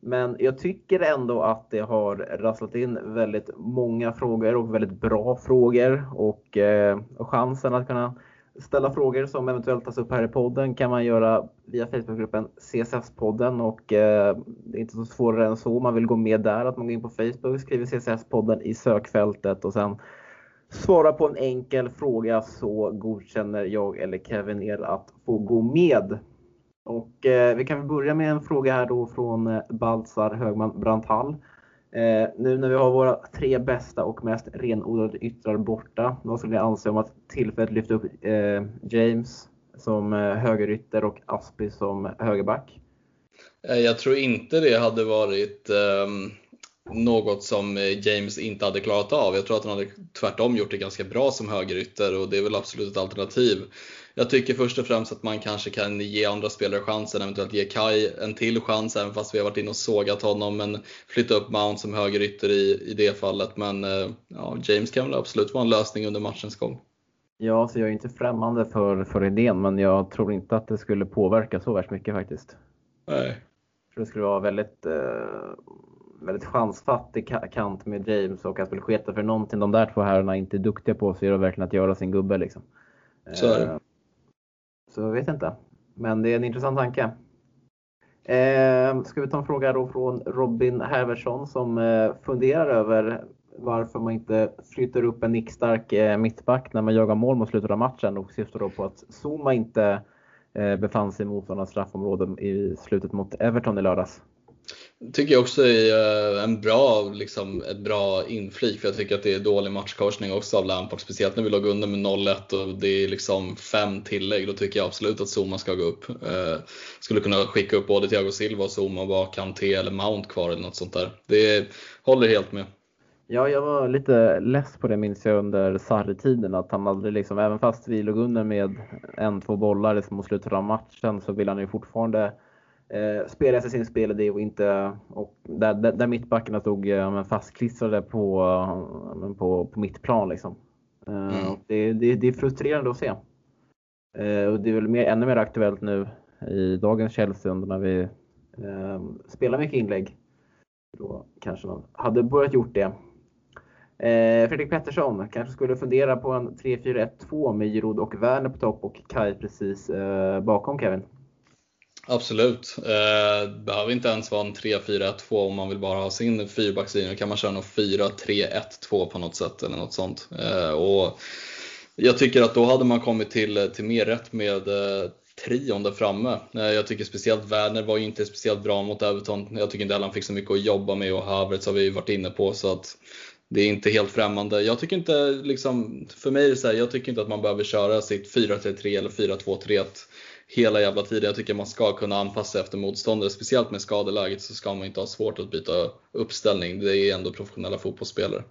A: Men jag tycker ändå att det har rasslat in väldigt många frågor och väldigt bra frågor och, eh, chansen att kunna ställa frågor som eventuellt tas upp här i podden kan man göra via Facebookgruppen CSS-podden och eh, det är inte så svårare än så. Man vill gå med där, att man går in på Facebook, skriver CSS-podden i sökfältet och sen svarar på en enkel fråga så godkänner jag eller Kevin er att få gå med. Och eh, vi kan väl börja med en fråga här då från eh, Baltzar Högman Brantall. Eh, nu när vi har våra tre bästa och mest renodlade yttrar borta, vad skulle ni anse om att tillfälligt lyfta upp eh, James som eh, högerytter och Aspi som högerback?
B: Eh, jag tror inte det hade varit um något som James inte hade klarat av. Jag tror att han hade tvärtom gjort det ganska bra som högerytter och det är väl absolut ett alternativ. Jag tycker först och främst att man kanske kan ge andra spelare chansen, eventuellt ge Kai en till chans, även fast vi har varit inne och sågat honom. Men flytta upp Mount som högerytter i, i det fallet. Men eh, ja, James kan väl absolut vara en lösning under matchens gång.
A: Ja, så jag är inte främmande för, för idén, men jag tror inte att det skulle påverka så värst mycket faktiskt.
B: Nej.
A: För det skulle vara väldigt, eh, väldigt chansfattig kant med James och att sketa för någonting de där två herrarna inte är duktiga på så är det verkligen att göra sin gubbe. Liksom.
B: Så är det. Eh,
A: så jag vet inte. Men det är en intressant tanke. Eh, ska vi ta en fråga då från Robin Herversson som eh, funderar över varför man inte flyttar upp en nickstark eh, mittback när man jagar mål mot slutet av matchen och syftar då på att Zuma inte eh, befann sig i motståndarnas straffområde i slutet mot Everton i lördags
B: tycker jag också är eh, en bra, liksom, ett bra inflik för jag tycker att det är dålig matchkorsning också av Lampard. Speciellt när vi låg under med 0-1 och det är liksom fem tillägg. Då tycker jag absolut att Zuma ska gå upp. Eh, skulle kunna skicka upp både Thiago Silva och Zuma och bara Kanté eller Mount kvar eller något sånt där. Det håller helt med.
A: Ja, jag var lite less på det minns jag under Sarri-tiden. Att han aldrig liksom, även fast vi låg under med en, två bollar mot slutet av matchen så vill han ju fortfarande eh, spela efter sin spelidé och inte... Och där, där, där mittbackarna stod eh, fastklistrade på, eh, på, på mittplan. Liksom. Eh, mm. det, det, det, är frustrerande att se. Eh, och det är väl mer, ännu mer aktuellt nu i dagens Chelsea när vi eh, spelar mycket inlägg. Då kanske man hade börjat gjort det. Eh, Fredrik Pettersson kanske skulle fundera på en 3-4-1-2 med Giroud och Werner på topp och Kai precis eh, bakom Kevin.
B: Absolut. Eh, behöver inte ens vara en 3-4-1-2 om man vill bara ha sin fyrbackslinje. kan man köra någon 4-3-1-2 på något sätt eller något sånt. Eh, och jag tycker att då hade man kommit till, till mer rätt med eh, trion där framme. Eh, jag tycker speciellt Werner var ju inte speciellt bra mot Everton. Jag tycker inte heller han fick så mycket att jobba med och Havertz har vi ju varit inne på. så att det är inte helt främmande. Jag tycker inte, liksom, för mig är det så här, jag tycker inte att man behöver köra sitt 4-3-3 eller 4-2-3-1 hela jävla tiden. Jag tycker man ska kunna anpassa efter motståndare. Speciellt med skadeläget så ska man inte ha svårt att byta uppställning. Det är ändå professionella fotbollsspelare.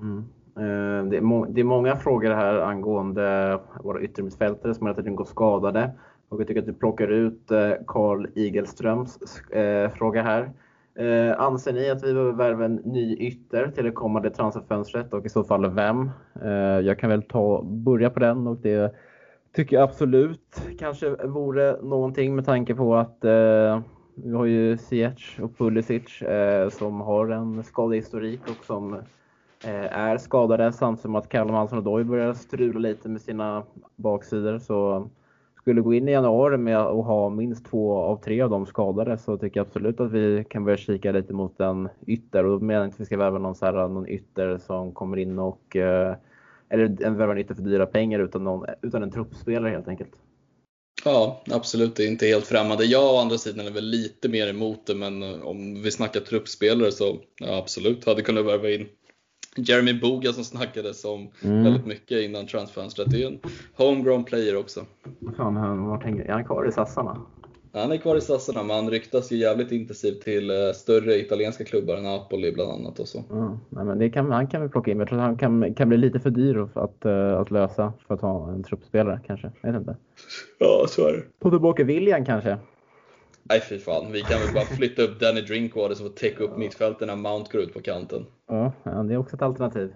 A: Mm. Eh, det är, det är många frågor här angående våra yttermittfältare som hela tiden går skadade. Och jag tycker att du plockar ut eh, Karl Igelströms eh, fråga här. anser ni att vi behöver värva en ny ytter till det kommande transferfönstret och i så fall vem? jag kan väl ta börja på den och det tycker jag absolut kanske vore någonting med tanke på att eh, vi har ju Ziyech och Pulisic eh, som har en skadehistorik och som eh, är skadade samt som att Callum och Doy börjar strula lite med sina baksidor. Så skulle gå in i januari med att ha minst två av tre av dem skadade så tycker jag absolut att vi kan börja kika lite mot en ytter och då menar jag inte att vi ska värva någon, så här, någon ytter som kommer in och eh, eller en värva inte för dyra pengar utan, någon, utan en truppspelare helt enkelt.
B: Ja, absolut. Det är inte helt främmande. Jag å andra sidan är väl lite mer emot det, men eh, om vi snackar truppspelare så ja, absolut hade kunnat värva in Jeremy Boga som snackades om mm. väldigt mycket innan transfönstret. Det är ju en homegrown player också.
A: Fan, var tänker, är han kvar i sassarna?
B: Han är kvar i sassarna, men han ryktas ju jävligt intensivt till eh, större italienska klubbar, Napoli bland annat och så.
A: Mm. Nej, men det kan, han kan vi plocka in, jag tror att han kan, kan bli lite för dyr att, att, eh, lösa för att ha en truppspelare kanske. Jag vet inte.
B: Ja, så är det.
A: Få tillbaka William kanske?
B: Nej fy fan, vi kan väl bara flytta upp Danny Drinkwater som får täcka upp mittfälten när Mount går ut på kanten.
A: Ja, det är också ett alternativ.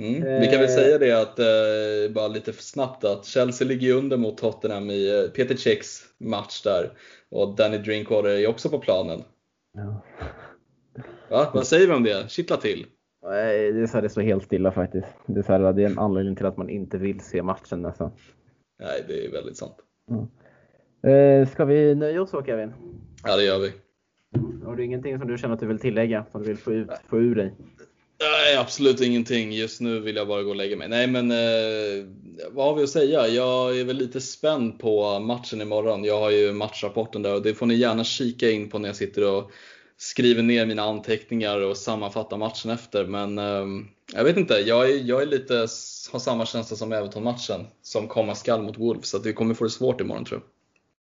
B: Mm. Vi kan väl eh. säga det att, eh, bara lite snabbt, att Chelsea ligger under mot Tottenham i eh, Peter Cechs match där. Och Danny Drinkwater är också på planen. Ja. Va? Vad säger vi om det? Kittla till!
A: Nej, det är, så här, det står helt stilla faktiskt. Det är, så här, det är en anledning till att man inte vill se matchen nästan.
B: Nej, det är väldigt sant.
A: Mm. Eh, ska vi nöja oss så Kevin?
B: Ja, det gör vi.
A: Har du ingenting som du känner att du vill tillägga, som du vill få, ut, få ur dig?
B: Nej, absolut ingenting. Just nu vill jag bara gå och lägga mig. Nej, men eh, vad har vi att säga? Jag är väl lite spänd på matchen imorgon. Jag har ju matchrapporten där och det får ni gärna kika in på när jag sitter och skriver ner mina anteckningar och sammanfattar matchen efter. Men eh, jag vet inte, jag är, jag är lite, har samma känsla som Everton-matchen som komma skall mot Wolves. Så att vi kommer få det svårt imorgon tror jag.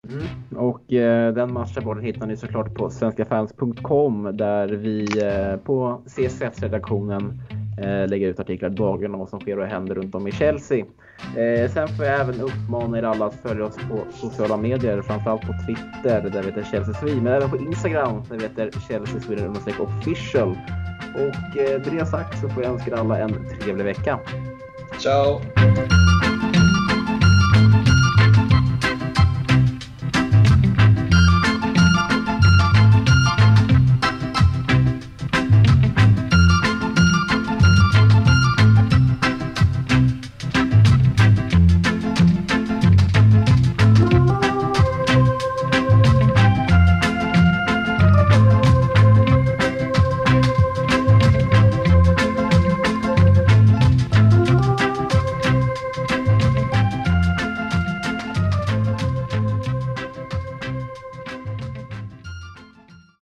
A: Mm. Och eh, den matchrapporten hittar ni såklart på svenskafans.com där vi eh, på CSF-redaktionen eh, lägger ut artiklar dagligen om vad som sker och händer runt om i Chelsea. Eh, sen får jag även uppmana er alla att följa oss på sociala medier, framförallt på Twitter där vi heter Chelsea Sweden, men även på Instagram där vi heter Chelsea Sweden official. Och eh, med det sagt så får jag önska er alla en trevlig vecka.
B: Ciao!